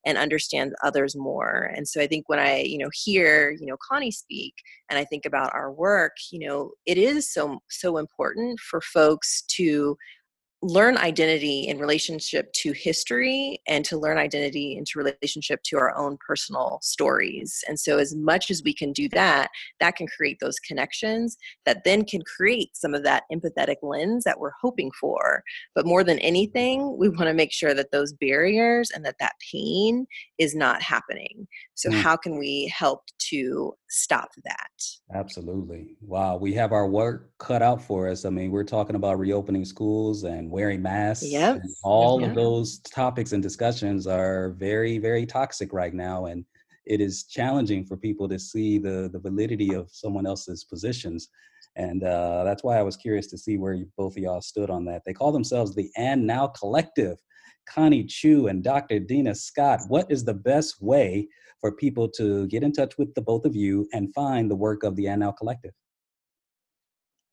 and understand others more. And so i think when i you know hear you know connie speak and i think about our work you know it is so so important for folks to learn identity in relationship to history and to learn identity into relationship to our own personal stories and so as much as we can do that that can create those connections that then can create some of that empathetic lens that we're hoping for but more than anything we want to make sure that those barriers and that that pain is not happening so Mm. how can we help to stop that Absolutely. Wow. We have our work cut out for us. I mean, we're talking about reopening schools and wearing masks. Yep. all Yeah. of those topics and discussions are very, very toxic right now. And it is challenging for people to see the, the validity of someone else's positions. And uh, that's why I was curious to see where you, both of y'all stood on that. They call themselves the And Now Collective. Connie Chiu and Dr. Dena Scott, what is the best way for people to get in touch with the both of you and find the work of the And Now Collective?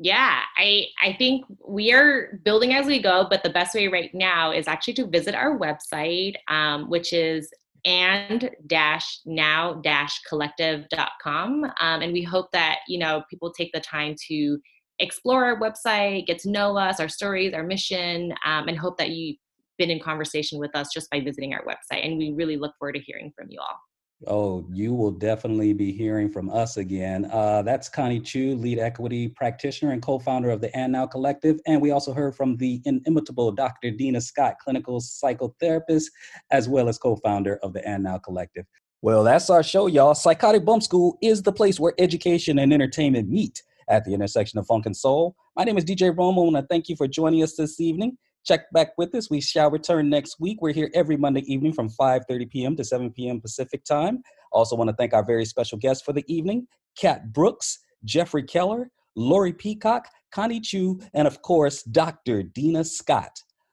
Yeah i i think we are building as we go but the best way right now is actually to visit our website um, which is and dash now dash collective.com um, and we hope that you know people take the time to explore our website get to know us our stories our mission um, and hope that you've been in conversation with us just by visiting our website and we really look forward to hearing from you all Oh, you will definitely be hearing from us again. Uh, that's Connie Chiu, lead equity practitioner and co-founder of the And Now Collective. And we also heard from the inimitable Dr. Dena Scott, clinical psychotherapist, as well as co-founder of the And Now Collective. Well, that's our show, y'all. Psychotic Bump School is the place where education and entertainment meet at the intersection of funk and soul. My name is DJ Rome, and I thank you for joining us this evening. Check back with us. We shall return next week. We're here every Monday evening from 5:30 p.m. to 7 p.m. Pacific time. Also want to thank our very special guests for the evening, Cat Brooks, Jeffrey Keller, Lori Peacock, Connie Chiu, and of course, Dr. Dena Scott.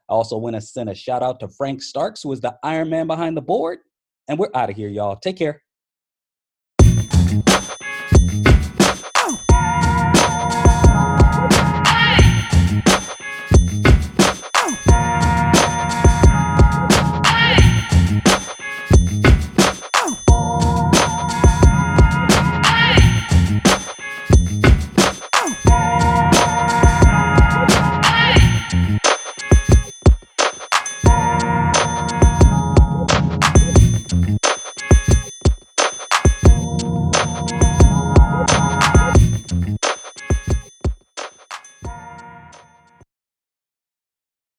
I also want to send a shout out to Frank Starks, who is the Iron Man behind the board. And we're out of here, y'all. Take care.